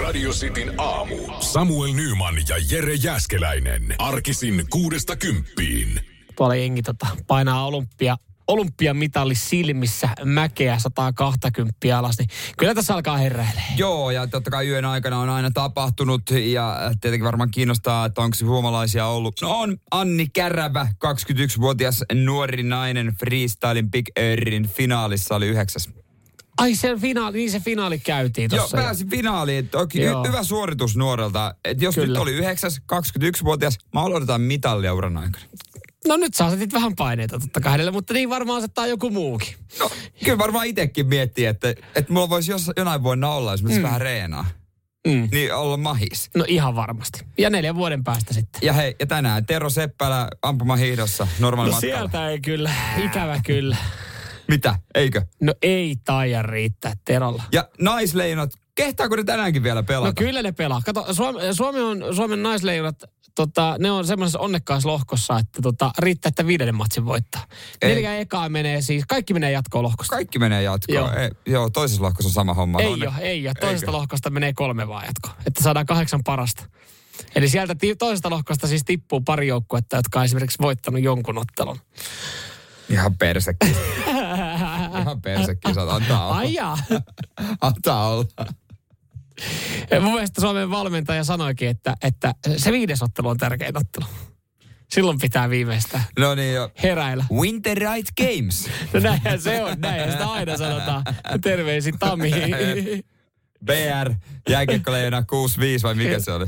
Radio Cityn aamu. Samuel Nyman ja Jere Jäskeläinen. Arkisin kuudesta kymppiin. Tuolla jengi tota, painaa olympia, olympiamitali silmissä mäkeä 120 alas, niin kyllä tässä alkaa heräilee. Joo, ja totta kai yön aikana on aina tapahtunut, ja tietenkin varmaan kiinnostaa, että onko suomalaisia ollut. No on Anni Kärävä, 21-vuotias nuori nainen freestylin Big Airin finaalissa oli yhdeksäs. Ai se finaali, niin se finaali käytiin Joo, tuossa. pääsi finaaliin. Toki Joo. hy- hyvä suoritus nuorelta. Et jos Kyllä. nyt oli yhdeksäs, 21-vuotias, mä odotan mitallia uran aikana. No nyt sä asetit vähän paineita totta kai hänelle, mutta niin varmaan asettaa joku muukin. No, kyllä varmaan itsekin miettii, että, että mulla voisi jos, jonain vuonna olla, mä mm. vähän reenaa. Mm. Niin olla mahis. No ihan varmasti. Ja neljän vuoden päästä sitten. Ja hei, ja tänään Tero Seppälä ampumahiihdossa normaali No matkalla. sieltä ei kyllä, ikävä kyllä. Mitä? Eikö? No ei taida riittää Terolla. Ja naisleinot, kehtaako ne tänäänkin vielä pelata? No kyllä ne pelaa. Kato, Suomi, Suomi on, Suomen naisleijonat, tota, ne on semmoisessa onnekkaassa lohkossa, että tota, riittää, että viidennen matsin voittaa. Ei. Neljä ekaa menee siis, kaikki menee jatkoon lohkosta. Kaikki menee jatkoon. Joo. Ei, joo, toisessa lohkossa on sama homma. Ei ole, ei ole. Toisesta Eikö? lohkosta menee kolme vaan jatkoon. Että saadaan kahdeksan parasta. Eli sieltä ti- toisesta lohkosta siis tippuu pari joukkuetta, jotka on esimerkiksi voittanut jonkun ottelun. Ihan persekki. Ihan persekki. Antaa olla. Ai jaa. Antaa olla. Mun mielestä Suomen valmentaja sanoikin, että, että se viides ottelu on tärkein ottelu. Silloin pitää viimeistään No niin jo. heräillä. Winter Right Games. No näinhän se on, näinhän sitä aina sanotaan. Terveisin Tami. BR, jääkiekkoleijona 65 vai mikä se oli?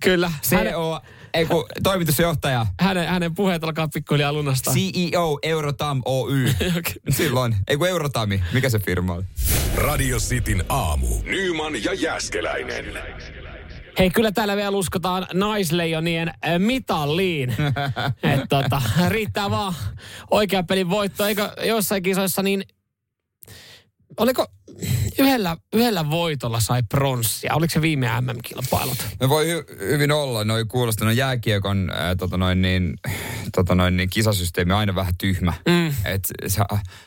Kyllä. Hänen, CO, ei kun toimitusjohtaja. hänen, hänen puheet alkaa pikkuhiljaa lunastaa. CEO Eurotam Oy. Silloin. Ei kun Eurotami. Mikä se firma oli? Radio Cityn aamu. Nyman ja Jäskeläinen. Hei, kyllä täällä vielä uskotaan naisleijonien äh, mitalliin. Et, tota, riittää vaan oikea pelin voitto. Eikö joissain kisoissa niin... Oliko yhdellä, yhdellä voitolla sai pronssia? Oliko se viime MM-kilpailut? No voi hy- hyvin olla. Noi kuulostaa, no jääkiekon ää, tota noin niin, tota noin niin, kisasysteemi on aina vähän tyhmä. Mm. Et sä,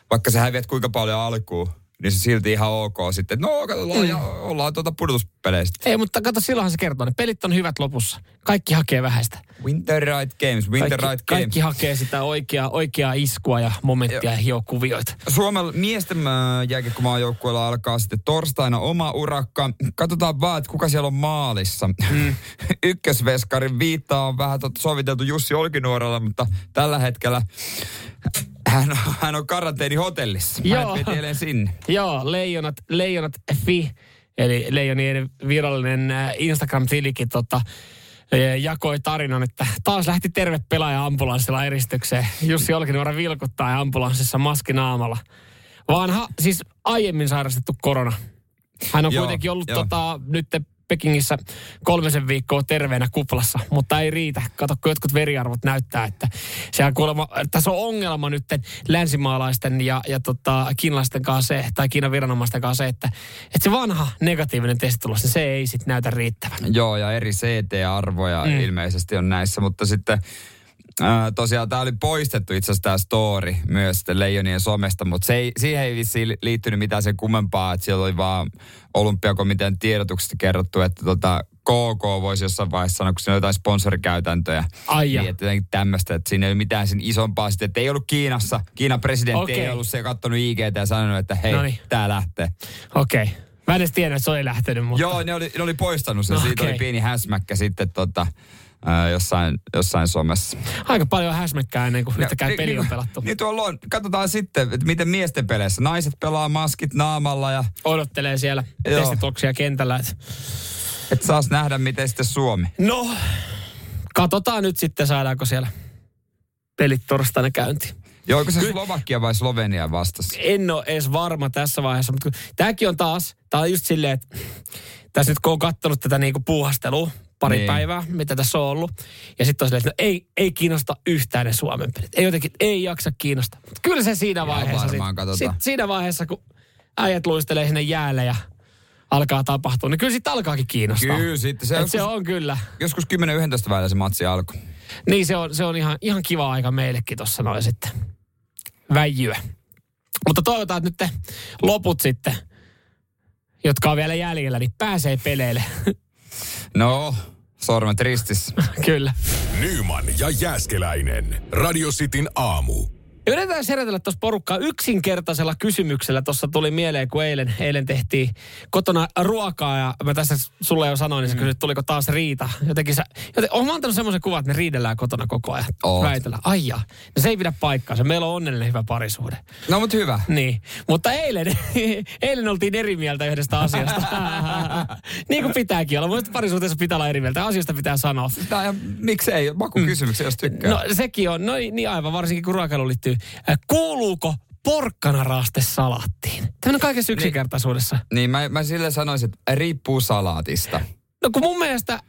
vaikka sä häviät kuinka paljon alkuun, niin se silti ihan ok sitten. että No, katsotaan, mm. ja ollaan tuota pudotuspeleistä. Ei, mutta kato, silloinhan se kertoo. Ne pelit on hyvät lopussa. Kaikki hakee vähäistä. Winter Right Games, Winter Kaikki, Right Games. kaikki hakee sitä oikeaa, oikeaa iskua ja momenttia ja hioo kuvioita. Suomella miesten äh, jääkiekkomaajoukkueella alkaa sitten torstaina oma urakka. Katsotaan vaan, että kuka siellä on maalissa. Mm. Ykkösveskarin viittaa on vähän soviteltu Jussi Olkinuorella, mutta tällä hetkellä hän on, hän on karanteenihotellissa. Joo. Hänet sinne. Joo, leijonat, leijonat fi, eli leijonien virallinen äh, Instagram-tilikin tota, äh, jakoi tarinan, että taas lähti terve pelaaja ambulanssilla eristykseen. Jussi Olkinuora vilkuttaa ja ambulanssissa maski naamalla. Vanha, siis aiemmin sairastettu korona. Hän on Joo, kuitenkin ollut joo. tota, nyt Pekingissä kolmisen viikkoa terveenä kuplassa, mutta ei riitä. Kato, kun jotkut veriarvot näyttää, että kuulemma, tässä on ongelma nyt länsimaalaisten ja, ja tota, kiinalaisten kanssa se, tai Kiinan viranomaisten kanssa se, että, että se vanha negatiivinen testitulos, niin se ei sitten näytä riittävän. Joo, ja eri CT-arvoja mm. ilmeisesti on näissä, mutta sitten Ää, tosiaan tämä oli poistettu itse asiassa tämä story myös Leijonien somesta, mutta se ei, siihen ei vissiin liittynyt mitään sen kummempaa, että siellä oli vaan olympiakomitean tiedotuksesta kerrottu, että tota, KK voisi jossain vaiheessa sanoa, kun siinä on jotain sponsorikäytäntöjä. Ai ja. niin, että tämmöistä, että siinä ei ole mitään sen isompaa sitten, että ei ollut Kiinassa. Kiinan presidentti Okei. ei ollut se katsonut IGT ja sanonut, että hei, Noniin. tää lähtee. Okei. Mä en edes tiedä, että se oli lähtenyt, mutta... Joo, ne oli, ne oli poistanut sen. No, Siitä oli pieni häsmäkkä sitten tota, ää, jossain, jossain somessa. Aika paljon häsmäkkää ennen kuin yhtäkään Ni- peli on niin- pelattu. Niin tuolla on. Katsotaan sitten, että miten miesten peleissä. Naiset pelaa maskit naamalla ja Odottelee siellä Joo. testituloksia kentällä. Et... et saas nähdä, miten sitten Suomi. No, katsotaan nyt sitten, saadaanko siellä pelit torstaina käyntiin. Joo, onko se Slovakia vai Slovenia vastassa? En ole edes varma tässä vaiheessa, mutta tämäkin on taas, tämä on just silleen, että tässä nyt kun on katsonut tätä niinku puuhastelua pari Niin. päivää, mitä tässä on ollut, ja sitten on silleen, että no ei, ei kiinnosta yhtään ne Suomen pelit. Ei jotenkin, ei jaksa kiinnostaa. Mutta kyllä se siinä vaiheessa sit, sit, siinä vaiheessa, kun äijät luistelee sinne jäälle ja alkaa tapahtua, niin kyllä sitten alkaakin kiinnostaa. Kyllä, sitten se, joskus, se on kyllä. joskus 10-11 välillä se matsi alkoi. Niin se on, se on ihan, ihan kiva aika meillekin tuossa noin sitten väijyä. Mutta toivotaan, että nyt te loput sitten jotka on vielä jäljellä, niin pääsee peleille. No, sormet ristissä. Kyllä. Nyman ja Jääskeläinen. Radio Cityn aamu. Yritetään herätellä tuossa porukkaa yksinkertaisella kysymyksellä. Tuossa tuli mieleen, kun eilen, eilen tehtiin kotona ruokaa ja mä tässä sulle jo sanoin, niin sä kysyt, tuliko taas riita. Jotenkin sä, joten, oon mä antanut semmoisen kuvan, että me riidellään kotona koko ajan. Oot. Väitellään. Ai jaa. No se ei pidä paikkaansa. Meillä on onnellinen hyvä parisuhde. No, mutta hyvä. Niin, mutta eilen, eilen oltiin eri mieltä yhdestä asiasta. niin kuin pitääkin olla. Mutta parisuhteessa pitää olla eri mieltä. Asiasta pitää sanoa. Tää, ja miksei, maku kysymyksiä, jos tykkää. No sekin on, no niin aivan, varsinkin kun ruokailu liittyy. Äh, Kuuluuko porkkanaraaste salaattiin? Tämmöinen kaikessa yksinkertaisuudessa. Niin, mä, mä sille sanoisin, että riippuu salaatista. No kun mun mielestä, äh,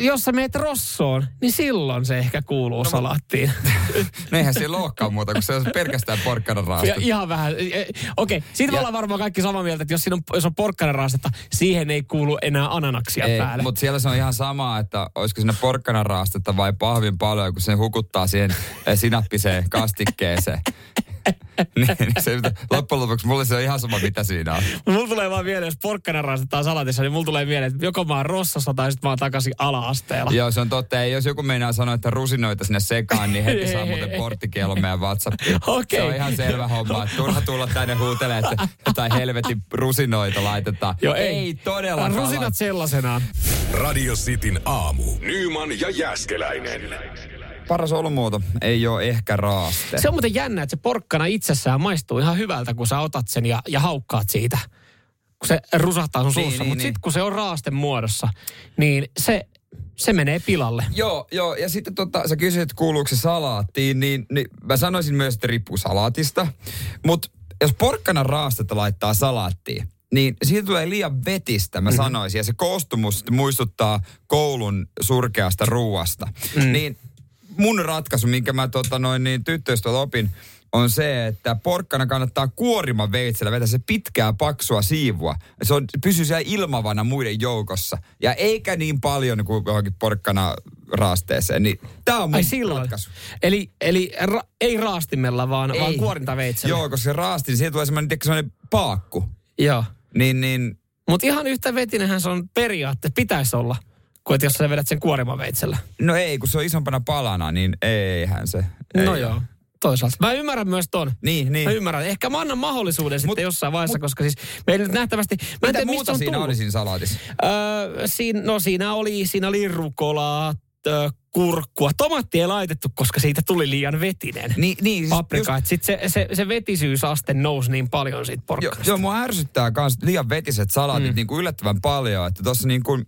jos sä meet rossoon, niin silloin se ehkä kuuluu no, salaattiin. No eihän siinä olekaan muuta, kun se on pelkästään porkkanan Ja ihan vähän. Eh, Okei, okay. siitä me Ja- ollaan varmaan kaikki samaa mieltä, että jos, siinä on, jos on porkkanaraastetta, siihen ei kuulu enää ananaksia Ei, päälle. mutta siellä se on ihan sama, että olisiko sinne porkkanan raastetta vai pahvin paljon, kun se hukuttaa siihen sinappiseen kastikkeeseen. niin, niin se, loppujen lopuksi mulle se on ihan sama, mitä siinä on. Mulla tulee vaan mieleen, jos porkkanaraastetta salatissa, niin mulla tulee mieleen, että joko mä oon rossassa tai sitten mä oon takaisin ala-asteella. Joo, se on totta. Ja jos joku meinaa sanoa, että rusinoita sinne sekaan, niin heti saa muuten porttikielon meidän WhatsAppiin. Okei. Se on ihan selvä homma. että Turha tulla tänne huutelemaan, että jotain helvetin rusinoita laitetaan. Joo, ei. ei todellakaan. Rusinat sellaisenaan. Radio Cityn aamu. Nyman ja Jääskeläinen. Paras olumuoto ei ole ehkä raaste. Se on muuten jännä, että se porkkana itsessään maistuu ihan hyvältä, kun sä otat sen ja, ja haukkaat siitä. Kun se rusahtaa sun Niin, suussa. niin, Mutta niin. sitten kun se on raasten muodossa, niin se, se menee pilalle. Joo, joo, ja sitten tota, sä kysyit, että kuuluuko se salaattiin, niin, niin mä sanoisin myös, että riippuu salaatista. Mutta jos porkkana raastetta laittaa salaattiin, niin siitä tulee liian vetistä, mä mm-hmm. sanoisin. Ja se koostumus muistuttaa koulun surkeasta ruuasta. Mm. Niin mun ratkaisu, minkä mä tota, noin, niin tyttöistä opin, on se, että porkkana kannattaa kuorima veitsellä vetää se pitkää paksua siivua. Se on, pysyy siellä ilmavana muiden joukossa. Ja eikä niin paljon kuin johonkin porkkana raasteeseen. Niin tää on mun Ai silloin. ratkaisu. Eli, eli ra, ei raastimella, vaan, vaan kuorintaveitsellä. Joo, koska se raasti, niin siitä tulee semmoinen, semmoinen paakku. Joo. Niin, niin Mutta ihan yhtä vetinähän se on periaatteessa, pitäisi olla, kuin että jos sä vedät sen kuorimaveitsellä. no ei, kun se on isompana palana, niin eihän se. Ei no joo, toisaalta. Mä ymmärrän myös ton. Niin, niin. Mä ymmärrän. Ehkä mä annan mahdollisuuden sitten Mut- jossain vaiheessa, koska siis meillä nyt nähtävästi... Mä en Mitä tiedä, mistä muuta on siinä tullut. oli siinä salaatissa? Öö, siinä, no siinä oli, siinä oli rukolaa, kurkkua. Tomaatti ei laitettu, koska siitä tuli liian vetinen. Niin, niin siis Paprika. Just... Sitten se, se, se vetisyysaste nousi niin paljon siitä Joo, porkkanasta. joo, mua ärsyttää myös liian vetiset salaatit mm. niin kuin yllättävän paljon. Että tuossa niin kuin,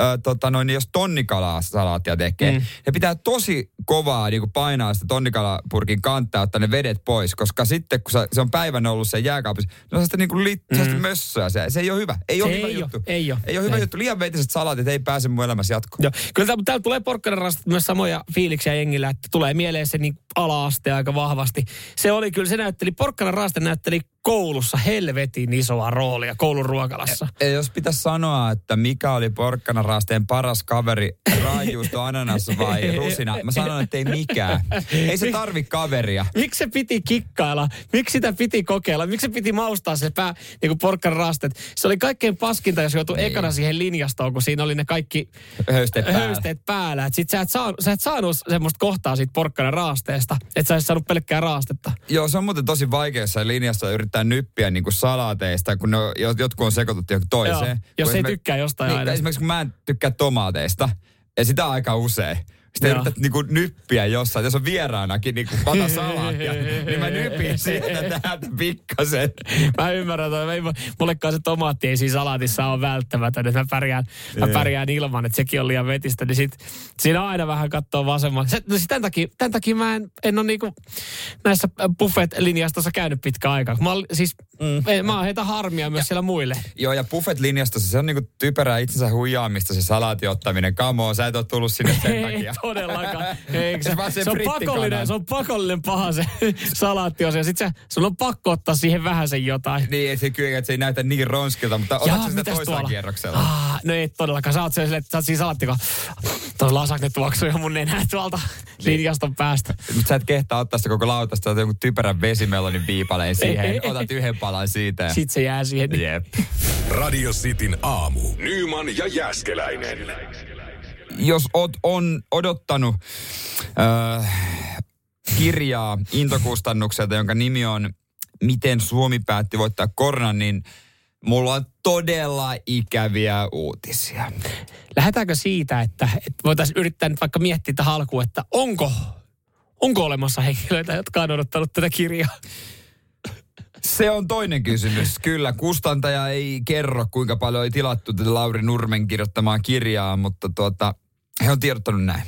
äh, tota noin, niin jos tonnikalaa salaattia tekee, mm. Ne pitää tosi kovaa niin kuin painaa sitä tonnikalapurkin kantaa, ottaa ne vedet pois. Koska sitten kun sä, se on päivän ollut se jääkaapissa, no se on sitä niin kuin lit, mm. mössöä. Se, se ei ole hyvä. Ei ole Se hyvä ei juttu. ei oo. ei ole hyvä Ei. juttu. Liian vetiset salaatit ei pääse mun elämässä jatkoon. Joo. Kyllä täällä, täällä tulee porkkanarastat myös samoja fiiliksiä jengillä, että tulee mieleen se niin ala-aste aika vahvasti. Se oli kyllä, se näytteli, porkkanaraste näytteli koulussa helvetin isoa roolia koulun ruokalassa. Ja jos pitäisi sanoa, että mikä oli porkkanaraasteen paras kaveri, raajuusto, ananas vai rusina, mä sanon, että ei mikään. Ei se tarvi kaveria. Miksi se piti kikkailla? Miksi sitä piti kokeilla? Miksi se piti maustaa se pää, niin kuin? Se oli kaikkein paskinta, jos joutui Niin. ekana siihen linjastoon, kun siinä oli ne kaikki Höysteet päällä. höysteet päällä. Et sit sä et, saanut, sä et saanut semmoista kohtaa siitä porkkanan raasteesta, että sä et saanut pelkkää raastetta. Joo, se on muuten tosi vaikea jossain linjassa yrittää nyppiä niin kuin salaateista, kun ne on, jo- jotkut on sekoitettu johonkin toiseen. Joo, jos Kun ei tykkää jostain niin, aina. Esimerkiksi kun mä en tykkää tomaateista, ja sitä aika usein. Sitten yrität niinku nyppiä jossain, jos on vieraanakin niinku pata salaatia, niin mä nypin sieltä täältä pikkasen. Mä ymmärrän, että ei, mullekaan se tomaatti ei siinä salaatissa ole välttämätön, että mä pärjään, mä Ei. pärjään ilman, että sekin on liian vetistä, niin sit, siinä aina vähän katsoa vasemmalle. Se, no siis tämän, takia, tämän takia mä en, en ole niinku näissä buffet-linjastossa käynyt pitkä aikaa. Mä, siis, mm. mä oon heitä harmia myös siellä muille. Joo, ja buffet-linjastossa se on niinku typerää itsensä huijaamista se salaatin ottaminen. Kamoo, sä et ole tullut sinne sen takia. Todellakaan. Eikö se, Se vaan se se, on pakollinen, se on pakollinen paha se salaattiosio. Sitten se, sun on pakko ottaa siihen vähän sen jotain. Niin, se kyllä, että se ei näytä niin ronskilta, mutta Jaa, otatko sitä toisella tuolla? kierroksella? Ah, no ei todellakaan. Sä oot siellä, silleen, että sä oot siinä salattiko. Tuo lasagne tuoksuu jo mun nenää tuolta linjaston päästä. Mutta sä et kehtaa ottaa sitä koko lautasta, otat jonkun typerän vesimelonin viipaleen siihen, Ei, ei, otat yhden Ei, tavallaan siitä. Sitten se jää siihen. Jep. Radio Cityn aamu. Nyman ja Jäskeläinen. Jos oot on odottanut äh, kirjaa intokustannukselta, jonka nimi on Miten Suomi päätti voittaa koronan, niin mulla on todella ikäviä uutisia. Lähdetäänkö siitä, että, että voitaisiin yrittää nyt vaikka miettiä tähän alkuun, että onko, onko olemassa henkilöitä, jotka on odottanut tätä kirjaa? Se on toinen kysymys. Kyllä, kustantaja ei kerro, kuinka paljon oli tilattu tätä Lauri Nurmen kirjoittamaa kirjaa, mutta tuota, he on tiedottanut näin.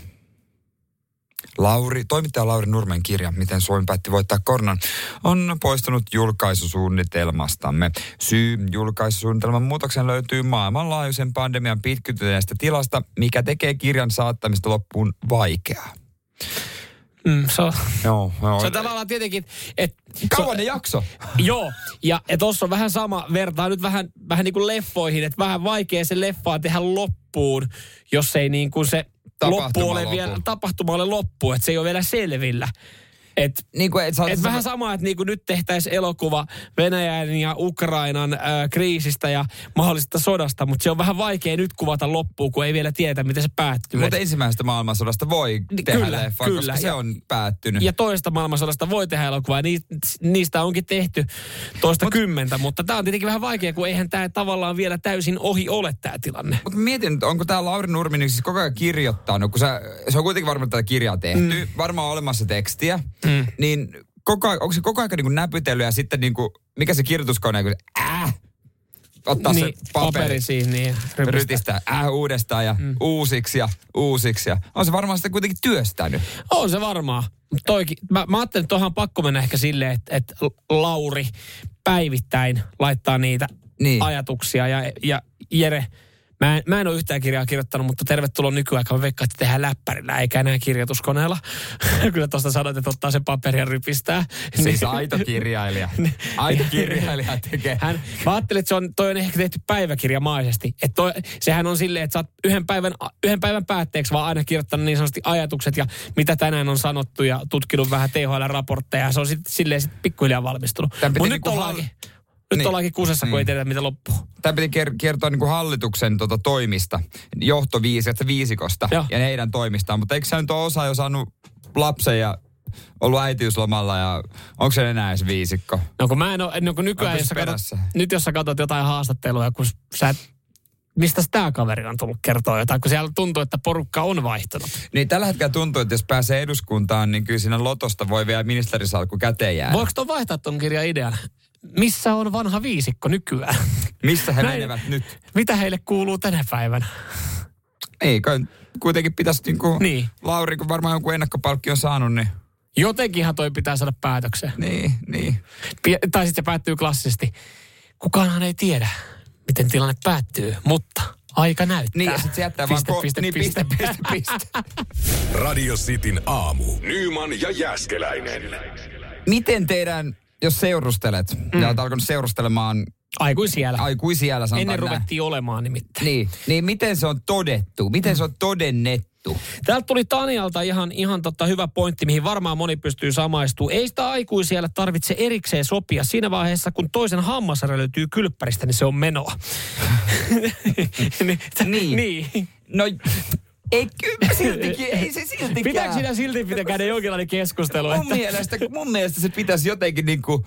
Lauri, toimittaja Lauri Nurmen kirja, miten Suomi päätti voittaa koronan, on poistunut julkaisusuunnitelmastamme. Syy julkaisusuunnitelman muutoksen löytyy maailmanlaajuisen pandemian pitkittyneestä tilasta, mikä tekee kirjan saattamista loppuun vaikeaa. Mm, se on, Joo, joo. se on tavallaan tietenkin, että... Kauan ne jakso? Joo, ja, ja tuossa on vähän sama, vertaa nyt vähän, vähän niin kuin leffoihin, että vähän vaikea se leffaa tehdä loppuun, jos ei niin kuin se loppu ole vielä, tapahtuma ole loppu, että se ei ole vielä selvillä. Et, Niin kuin, et et vähän sama, että niinku nyt tehtäisiin elokuva Venäjän ja Ukrainan ää, kriisistä ja mahdollisesta sodasta, mutta se on vähän vaikea nyt kuvata loppuun, kun ei vielä tiedä, miten se päättyy. Mutta ensimmäisestä maailmansodasta voi tehdä Kyllä, leffa, kyllä. koska se Ja- on päättynyt. ja toista maailmansodasta voi tehdä elokuvaa, ja niistä, niistä onkin tehty toista Mut- kymmentä, mutta tämä on tietenkin vähän vaikea, kun eihän tämä tavallaan vielä täysin ohi ole tämä tilanne. Mutta mietin, onko tämä Lauri Nurminen siis koko ajan kirjoittanut, kun sä, se on kuitenkin varmaan tätä kirjaa tehty, mm. varmaan olemassa tekstiä, mm. niin koko, onko se koko ajan niin näpytellyt ja sitten niin kuin, mikä se kirjoituskone, kun se, äh, ottaa niin, se paperi, paperi siihen, niin rytistää äh, uudestaan ja mm. uusiksi ja uusiksi. Ja on se varmaan sitten kuitenkin työstänyt. On se varmaan. Toikin, mä, mä ajattelin, että on pakko mennä ehkä silleen, että, että Lauri päivittäin laittaa niitä Niin. ajatuksia. Ja, ja Jere, mä en, mä en ole yhtään kirjaa kirjoittanut, mutta tervetuloa nykyaikaan. Mä veikkaan, että tehdään läppärillä eikä enää kirjoituskoneella. Kyllä tuosta sanoit, että ottaa sen paperi ja rypistää. Siis aito kirjailija. Aito kirjailija tekee. Hän, mä ajattelin, että se on, toi on ehkä tehty päiväkirjamaisesti. Että toi, sehän on silleen, että sä oot yhden päivän, yhden päivän päätteeksi vaan aina kirjoittanut niin sanotusti ajatukset ja mitä tänään on sanottu ja tutkinut vähän THL-raportteja. Ja se on sitten silleen sit pikkuhiljaa valmistunut. Mutta nyt niinku ollaankin, hal- nyt Niin. ollaankin kusessa, kun ei Niin. tiedetä, mitä loppuu. Tämä piti ker- kertoa niin kuin hallituksen tota, toimista, johtoviisistä viisikosta Joo. ja heidän toimistaan. Mutta eikö se nyt ole osa jo saanut lapsen ja ollut äitiyslomalla ja onko se enää edes viisikko? No kun mä en ole, no kun nykyään, jos sä katot, perässä? nyt jos sä katsot jotain haastatteluja, kun sä et, mistä tämä kaveri on tullut kertoa jotain, kun siellä tuntuu, että porukka on vaihtunut. Niin tällä hetkellä tuntuu, että jos pääsee eduskuntaan, niin kyllä siinä lotosta voi vielä ministerisalkku käteen jäädä. Voiko tuon vaihtaa tuon kirjan idean? Missä on vanha viisikko nykyään? Missä he Näin- menevät nyt? Mitä heille kuuluu tänä päivänä? Ei, kai kuitenkin pitäisi niin kuin Niin. Lauri, kun varmaan jonkun ennakkopalkki on saanut, niin... Jotenkinhan toi pitää saada päätökseen. Niin, niin. Pi- tai sitten se päättyy klassisesti. Kukaanhan ei tiedä, miten tilanne päättyy, mutta aika näyttää. Niin, ja sitten se jättää piste, vaan... ko- piste, niin, piste, piste, piste, piste. Radio Cityn aamu. Nyman ja Jäskeläinen. Miten teidän, jos seurustelet, mm. ja olet alkanut seurustelemaan Aikuisiellä. aikuisiellä sanotaan Ennen näin. ruvettiin olemaan nimittäin. Niin, niin miten se on todettu? Miten se on todennettu? Täältä tuli Tanialta ihan, ihan tota hyvä pointti, mihin varmaan moni pystyy samaistumaan. Ei sitä aikuisiellä tarvitse erikseen sopia. Siinä vaiheessa, kun toisen hammas löytyy kylppäristä, niin se on menoa. Niin. niin. No, ei kyllä siltikin, ei se siltikään. Pitääkö siinä silti pitää käydä jonkinlainen keskustelu? Mun Että... mielestä, mun mielestä se pitäisi jotenkin niinku,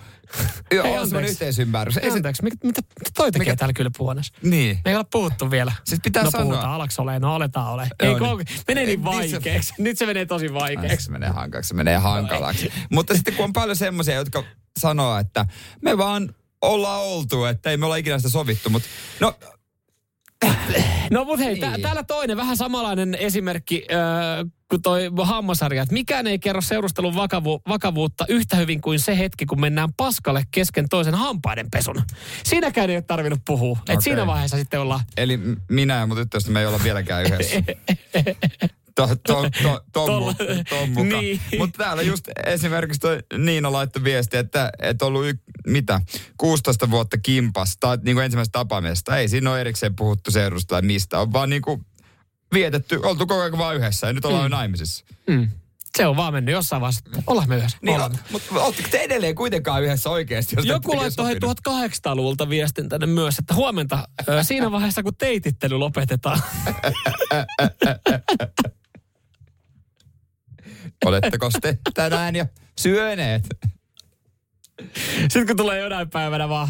Hei, olla semmoinen anteeksi. yhteisymmärrys. Ei Ei Anteeksi, mitä, mitä toi tekee Mikä- täällä kylpyhuoneessa? niin. Me ei olla puhuttu vielä. Siis pitää no sanoa. puhutaan, alaks ole, no aletaan ole. Joo, Ei, niin. niin. menee niin Ei, niin se- vaikeaksi. Nyt se menee tosi Ai, vaikeaksi. se menee hankalaksi, se menee hankalaksi. Mutta sitten kun on paljon semmoisia, jotka sanoo, että me vaan ollaan oltu, että ei me olla ikinä sitä sovittu. Mutta no, No mut hei, Niin. tää, täällä toinen vähän samanlainen esimerkki äh, kuin toi hammasarja. Että mikään ei kerro seurustelun vakavu, vakavuutta yhtä hyvin kuin se hetki, kun mennään paskalle kesken toisen hampaiden pesun. Siinäkään ei ole tarvinnut puhua. Okay. Et siinä vaiheessa sitten ollaan... eli minä ja mun tyttöystä me ei olla vieläkään yhdessä. To, to, to, ton, Tolla- mu- ton mukaan. Niin. Mutta täällä just esimerkiksi toi Niina laittoi viesti, että et ollut y, mitä, 16 vuotta kimpas, tai niin kuin ensimmäisestä tapaamisesta. Ei siinä ole erikseen puhuttu seurusta tai mistä. On vaan niin kuin vietetty, oltu koko ajan vaan yhdessä ja nyt ollaan mm. jo naimisissa. Mm. Se on vaan mennyt jossain vaiheessa. Ollaan me yhdessä. Niin, mutta ootteko te edelleen kuitenkaan yhdessä oikeasti? Jos Joku laittoi hei sopinut? 1800-luvulta viestin tänne myös, että huomenta siinä vaiheessa, kun teitittely lopetetaan. Oletteko te tänään jo syöneet? Sitten kun tulee jonain päivänä vaan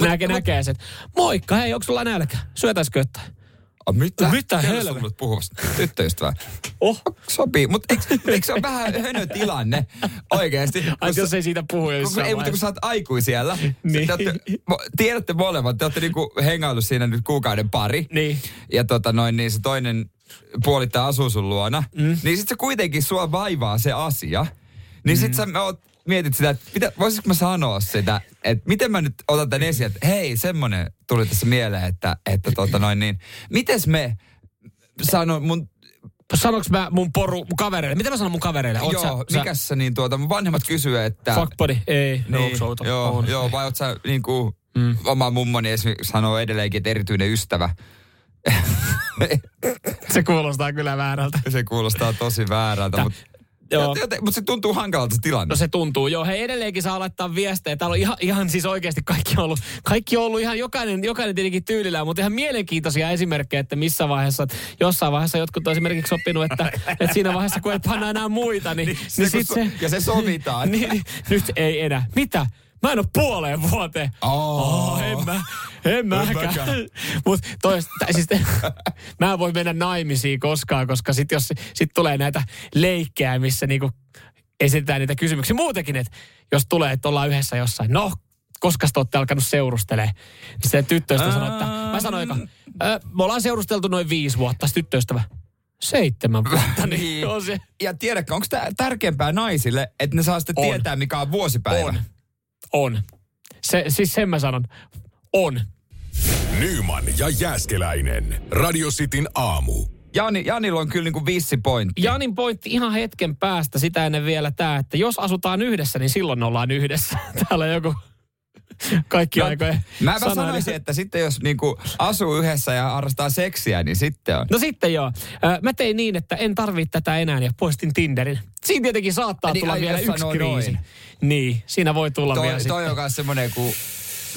näkee, näkee sen. Moikka, hei, onko sulla nälkä? Syötäisikö jotain? Oh, mitä? Mitä Kerro helvettiä? tyttöystävää. Oh. Sopii, mutta eikö, eikö se ole vähän hönö tilanne oikeasti? Ai, Kun jos ei siitä puhu kun, jossain ei, mutta kun sä oot aikuisiellä, Niin. te mo- tiedätte molemmat, te olette niinku hengaillut siinä nyt kuukauden pari. Niin. Ja tota noin, niin se toinen puolittaa asuu sun luona. Mm. Niin sit se kuitenkin sua vaivaa se asia. Niin sit sä oot, mietit sitä, että mitä, voisiko mä sanoa sitä, että miten mä nyt otan tän esiin, että hei, semmonen tuli tässä mieleen, että, että tota noin niin, mites me sano mun, Sanoks mä mun poru, mun kavereille? Mitä mä sanon mun kavereille? Oot joo, sä, mikä sä niin tuota, mun vanhemmat kysyy, että... Fuckbody? Ei. Niin, Onks outo? joo, On. joo, vai oot sä niinku, mm. oma mummoni esimerkiksi sanoo edelleenkin, että erityinen ystävä. Se kuulostaa kyllä väärältä. Se kuulostaa tosi väärältä, mutta Joo. mut se tuntuu hankalalta se tilanne. No se tuntuu, joo. Hei, edelleenkin saa laittaa viestejä. Täällä on ihan, ihan siis oikeasti kaikki on ollut, kaikki on ollut ihan jokainen, jokainen tietenkin tyylillään, mutta ihan mielenkiintoisia esimerkkejä, että missä vaiheessa, että jossain vaiheessa jotkut on esimerkiksi oppinut, että, että siinä vaiheessa kun ei panna enää muita, niin, niin, niin sit so- se... ja se sovitaan. niin, niin, nyt ei enää. Mitä? Mä en ole puoleen vuoteen. Oh. Oh, en mä, en mäkään. Mut tois, tä, siis, mä en voi mennä naimisiin koskaan, koska sit jos sit tulee näitä leikkejä, missä niinku esitetään niitä kysymyksiä muutenkin, että jos tulee, että ollaan yhdessä jossain, no, koska te olette alkanut seurustelee, niin se tyttöystävä sanoo, että mä sanoin, joka, me ollaan seurusteltu noin viisi vuotta, tyttöystävä, seitsemän vuotta, niin, Niin. on se. Ja tiedätkö, onko tämä tärkeämpää naisille, että ne saa sitten On. tietää, mikä on vuosipäivä? On. On. Se, siis sen mä sanon. On. Nyman ja Jääskeläinen. Radio Cityn aamu. Jani, Janilla on kyllä niinku vissi pointti. Janin pointti ihan hetken päästä, sitä ennen vielä tämä, että jos asutaan yhdessä, niin silloin ollaan yhdessä. Täällä on joku kaikki no, aikojen Mä, sana- sanoisin, että sitten jos niinku asuu yhdessä ja harrastaa seksiä, niin sitten on. No sitten joo. Mä tein niin, että en tarvitse tätä enää ja poistin Tinderin. Siinä tietenkin saattaa Niin, tulla vielä yksi sanoo kriisi. noin. Niin, siinä voi tulla vielä Toi, sitten. toi on myös semmoinen, kun...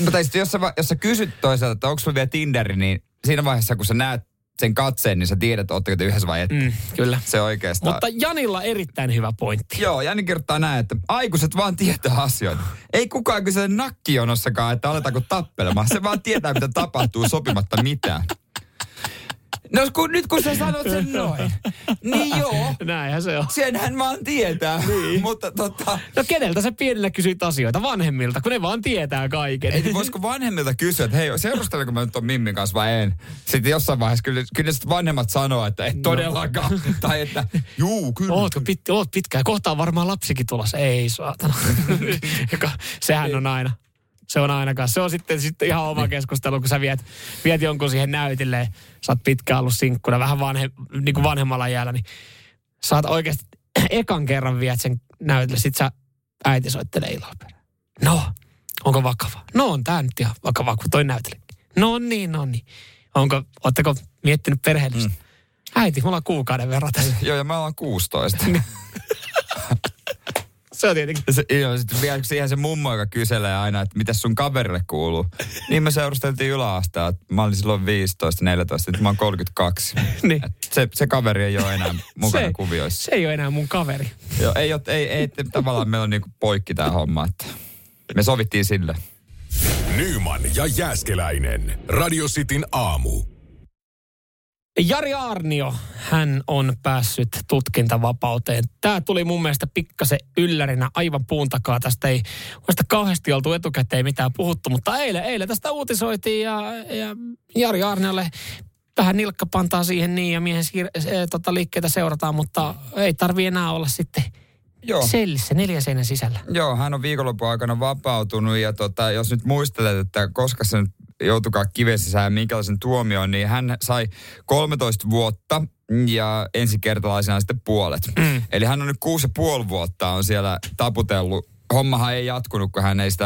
No, tai sitten jos sä, jos sä kysyt toisaalta, että onko sulla vielä Tinderi, niin siinä vaiheessa, kun sä näet sen katseen, niin sä tiedät, että ootteko te yhdessä vai ette. Mm, kyllä. Se oikeastaan. Mutta Janilla erittäin hyvä pointti. Joo, Jani kertaa näin, että aikuiset vaan tietää asioita. Ei kukaan kysele nakkijonossakaan, että aletaanko tappelemaan. Se vaan tietää, mitä tapahtuu sopimatta mitään. No kun, nyt kun sä sanot sen noin, niin joo, Näinhän se on. senhän vaan tietää. Niin. Mutta tota, No keneltä sä pienellä kysyt asioita? Vanhemmilta, kun ne vaan tietää kaiken. ei, voisiko vanhemmilta kysyä, että hei, seurustelenko mä nyt ton Mimmin kanssa vai en? Sitten jossain vaiheessa kyllä, kyllä sit vanhemmat sanoo, että et todellakaan. tai että juu, kyllä. Ootko pit, oot pitkään? Kohta on varmaan lapsikin tulossa. Ei, saatana. Joka, sehän on aina. Se on aina kanssa. Se on sitten, sitten ihan oma keskustelu, kun sä viet, viet jonkun siihen näytille. Sä oot pitkään ollut sinkkuna, vähän vanhe, niin kuin vanhemmalla jäällä, niin sä oot oikeasti ekan kerran viet sen näytille. Sit sä äiti soittelee illalla perään. No, onko vakava? No on tää nyt ihan vakava, kun toi näytille. No niin, no niin. Onko, ootteko miettinyt perheellistä? Mm. Äiti, mulla on kuukauden verran tässä. Joo, ja mä ollaan 16. Se on tietenkin. Se, joo, sitten vielä siihen se mummo, joka kyselee aina, että mitä sun kaverille kuuluu. Niin me seurusteltiin yläasteella. että Mä olin silloin 15, 14, nyt mä oon 32. Niin. Et Se, se kaveri ei ole enää mukana se, kuvioissa. Se ei ole enää mun kaveri. Joo, ei, ole, ei, ei, tavallaan meillä on niinku poikki tämä homma. Että me sovittiin sille. Nyman ja Jääskeläinen. Radio Cityn aamu. Jari Arnio, hän on päässyt tutkintavapauteen. Tämä tuli mun mielestä pikkasen yllärinä aivan puun takaa. Tästä ei vasta kauheasti oltu etukäteen mitään puhuttu, mutta eilen, eilen tästä uutisoitiin ja, ja Jari Arniolle vähän nilkka pantaa siihen niin ja miehen siir- e, tota, liikkeitä seurataan, mutta ei tarvi enää olla sitten Joo. sellissä neljän seinän sisällä. Joo, hän on viikonlopun aikana vapautunut ja tota, jos nyt muistelet, että koska se nyt joutukaa kiven sisään ja minkälaisen tuomion, niin hän sai 13 vuotta ja ensikertalaisena sitten puolet. Mm. Eli hän on nyt kuusi ja puoli vuotta on siellä taputellut. Hommahan ei jatkunut, kun hän ei sitä,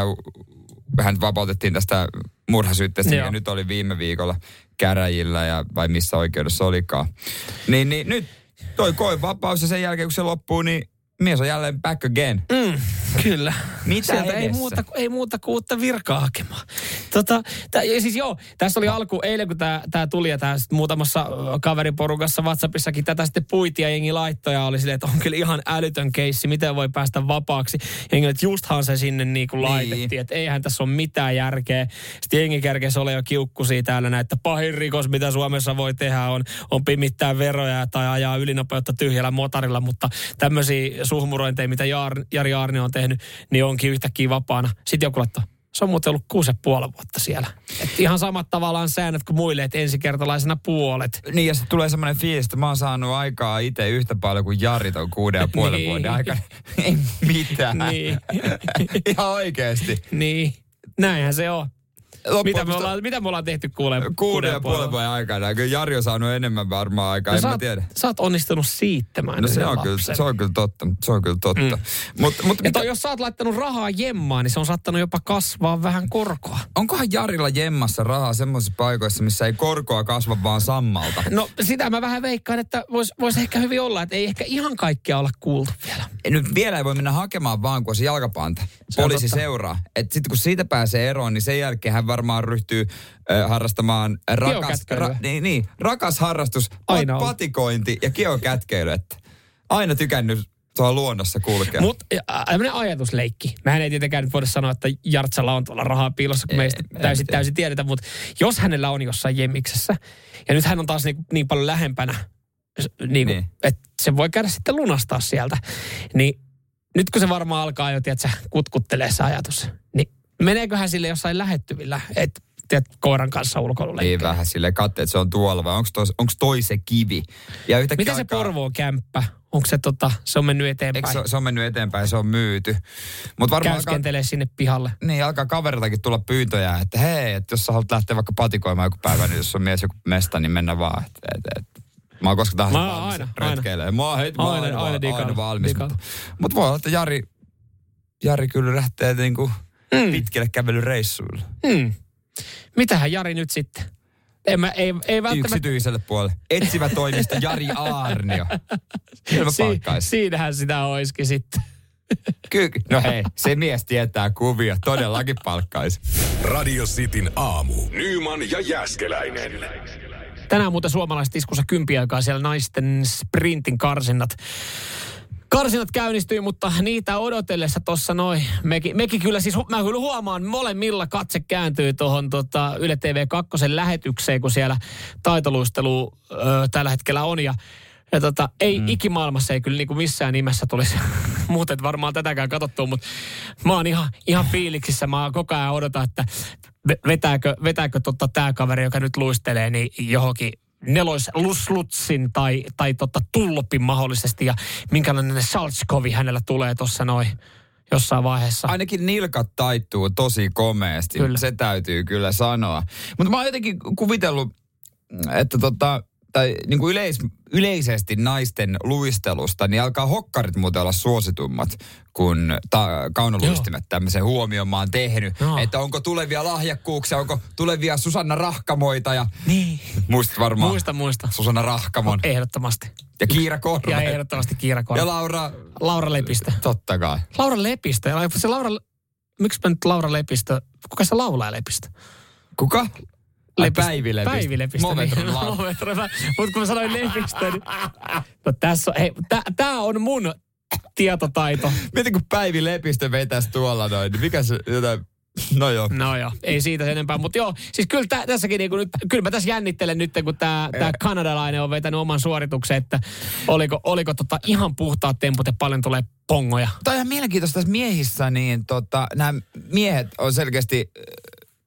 hän vapautettiin tästä murhasyytteestä, mikä nyt oli viime viikolla käräjillä ja vai missä oikeudessa olikaan. Niin, niin nyt toi koe vapaus ja sen jälkeen kun se loppuu, niin mies on jälleen back again. Mm, kyllä. Mitä Sieltä ei muuta, ei muuta kuin uutta virkaa hakemaan. Tota, tää, ja siis joo, tässä oli alku, eilen kun tämä tää tuli ja tää muutamassa kaveriporukassa WhatsAppissakin tätä sitten puitia jengi laittoja oli silleen, että on kyllä ihan älytön keissi, miten voi päästä vapaaksi. Jengi, että justhan se sinne niin kuin Niin. laitettiin, että eihän tässä ole mitään järkeä. Sitten jengi kerkesi ole jo kiukkusia täällä näin, että pahin rikos, mitä Suomessa voi tehdä, on, on pimittää veroja tai ajaa ylinopeutta tyhjällä motorilla, mutta tämmöisiä suhmurointeja, mitä Jaar, Jari Arni on tehnyt, niin onkin yhtäkkiä vapaana. Sitten joku laittoi, se on muuten ollut kuusi ja puoli vuotta siellä. Et ihan samat tavallaan säännöt kuin muille, että ensikertalaisena puolet. Niin, ja sitten tulee semmoinen fiilis, että mä oon saanut aikaa itse yhtä paljon kuin Jari ton kuuden ja puolen Niin. vuoden aikana. Ei mitään. Niin. Ihan oikeesti. Niin, näinhän se on. Mitä me, ollaan, mitä me ollaan tehty kuule? Kuuden ja puolen vuoden aikana. Kyllä Jari on saanut enemmän varmaan aikaa, No, en sä, mä tiedä. sä oot onnistunut siittämään No se on, kyllä, se on kyllä totta. Se on kyllä totta. Mm. Mutta mut Ja mikä, toi, jos sä oot laittanut rahaa jemmaan, niin se on saattanut jopa kasvaa vähän korkoa. onkohan Jarilla jemmassa rahaa semmoisissa paikoissa, missä ei korkoa kasva vaan sammalta? No sitä mä vähän veikkaan, että voisi vois ehkä hyvin olla, että ei ehkä ihan kaikkea olla kuultu vielä. Nyt vielä ei voi mennä hakemaan vaan, kun se jalkapanta. Poliisi totta. seuraa. Sitten kun siitä pääsee eroon, niin sen jälkeen hän varmaan ryhtyy äh, harrastamaan rakas, Geokätkeilyä. niin, niin, rakas harrastus, Aina pat, patikointi ja geokätkeily. Että aina tykännyt tuolla luonnossa kulkea. Mutta tämmöinen ajatusleikki. Mehän ei tietenkään nyt voida sanoa, että Jartsalla on tuolla rahaa piilossa, kun Ei, meistä täysin, tiedä. täysin tiedetä. Mutta jos hänellä on jossain jemmiksessä, ja nyt hän on taas niin, niin paljon lähempänä, s- niin, Niin. niin. että se voi käydä sitten lunastaa sieltä, niin nyt kun se varmaan alkaa jo, tiedätkö, kutkuttelee se ajatus, niin meneeköhän sille jossain lähettyvillä, että tiedät, koiran kanssa ulkoilulle. niin vähän sille katse, että se on tuolla vai onko toi, onks toi se kivi? Ja Miten se alkaa- Porvoon kämppä? Onko se, tota, se on mennyt Eikö eteenpäin? se, se on mennyt eteenpäin, se on myyty. Mutta varmaan alkaa, Käyskentelee sinne pihalle. niin, alkaa kaveriltakin tulla pyyntöjä, että hei, että jos sä haluat lähteä vaikka patikoimaan joku päivä, niin jos on mies joku mesta, niin mennä vaan. Et, et, et. Mä oon koska tahansa valmis aina, aina. Mä oon mä oon Aina- aina, aina aina, digannut, aina valmis. Mutta, mutta voi olla, että Jari, Jari kyllä lähtee niinku Mm. pitkille kävelyreissuille. Hmm. Mitähän Jari nyt sitten? En mä, ei, ei välttämättä... Yksityiselle puolelle. Etsivä toimisto Jari Aarnio. Kyllä Si, siinähän sitä olisikin sitten. Ky- no hei, se mies tietää kuvia. Todellakin palkkaisi. Radio Cityn aamu. Nyman ja Jäskeläinen. Tänään muuten suomalaiset iskussa kympi aikaa siellä naisten sprintin karsinnat. Karsinnat käynnistyi, mutta niitä odotellessa tuossa noin. Mekin, mekin kyllä siis, mä kyllä huomaan, molemmilla katse kääntyy tuohon tota Yle TV 2 lähetykseen, kun siellä taitoluistelu ö, tällä hetkellä on. Ja, ja tota, ei mm. ikimaailmassa ei kyllä niinku missään nimessä tulisi muuten varmaan tätäkään katsottua, mutta mä oon ihan, ihan fiiliksissä. Mä koko ajan odotan, että ve- vetääkö, vetääkö tota tämä kaveri, joka nyt luistelee, niin johonkin nelois luslutsin tai, tai tota tullopin mahdollisesti ja minkälainen Saltskovi hänellä tulee tuossa noin jossain vaiheessa. Ainakin nilkat taittuu tosi komeasti. Kyllä. Se täytyy kyllä sanoa. Mutta mä oon jotenkin kuvitellut, että tota, tai niin kuin yleis, yleisesti naisten luistelusta, niin alkaa hokkarit muuten olla suositummat kuin ta, kaunoluistimet. Tämmöisen huomioon mä oon tehnyt. Joo. Että onko tulevia lahjakkuuksia, onko tulevia Susanna Rahkamoita ja Niin. muistat varmaan Muista, muista. Susanna Rahkamon Ehdottomasti. ja Kiira Korve. Ja ehdottomasti Kiira Korve. ja Laura, Laura Lepistö. totta kai. Laura Lepistö. Ja Se Laura, miksi mä nyt Laura Lepistö? Kuka se laulaa Lepistö? Kuka? Ai Päivi Lepistö. Päivi Lepistö. Movetron niin. laulu. Movetron. Mutta kun mä sanoin Lepistö, niin... No tässä on, hei, tää, tää on mun tietotaito. Mieti kun Päivi Lepistö vetäisi tuolla noin, niin mikä se jotain... No joo. No joo, ei siitä sen enempää. Mutta joo, siis kyllä tä, tässäkin niinku nyt, kyllä mä tässä jännittelen nyt, kun tämä tää kanadalainen on vetänyt oman suorituksen, että oliko, oliko tota ihan puhtaat temput ja paljon tulee pongoja. Tämä on ihan mielenkiintoista tässä miehissä, niin tota, nämä miehet on selkeästi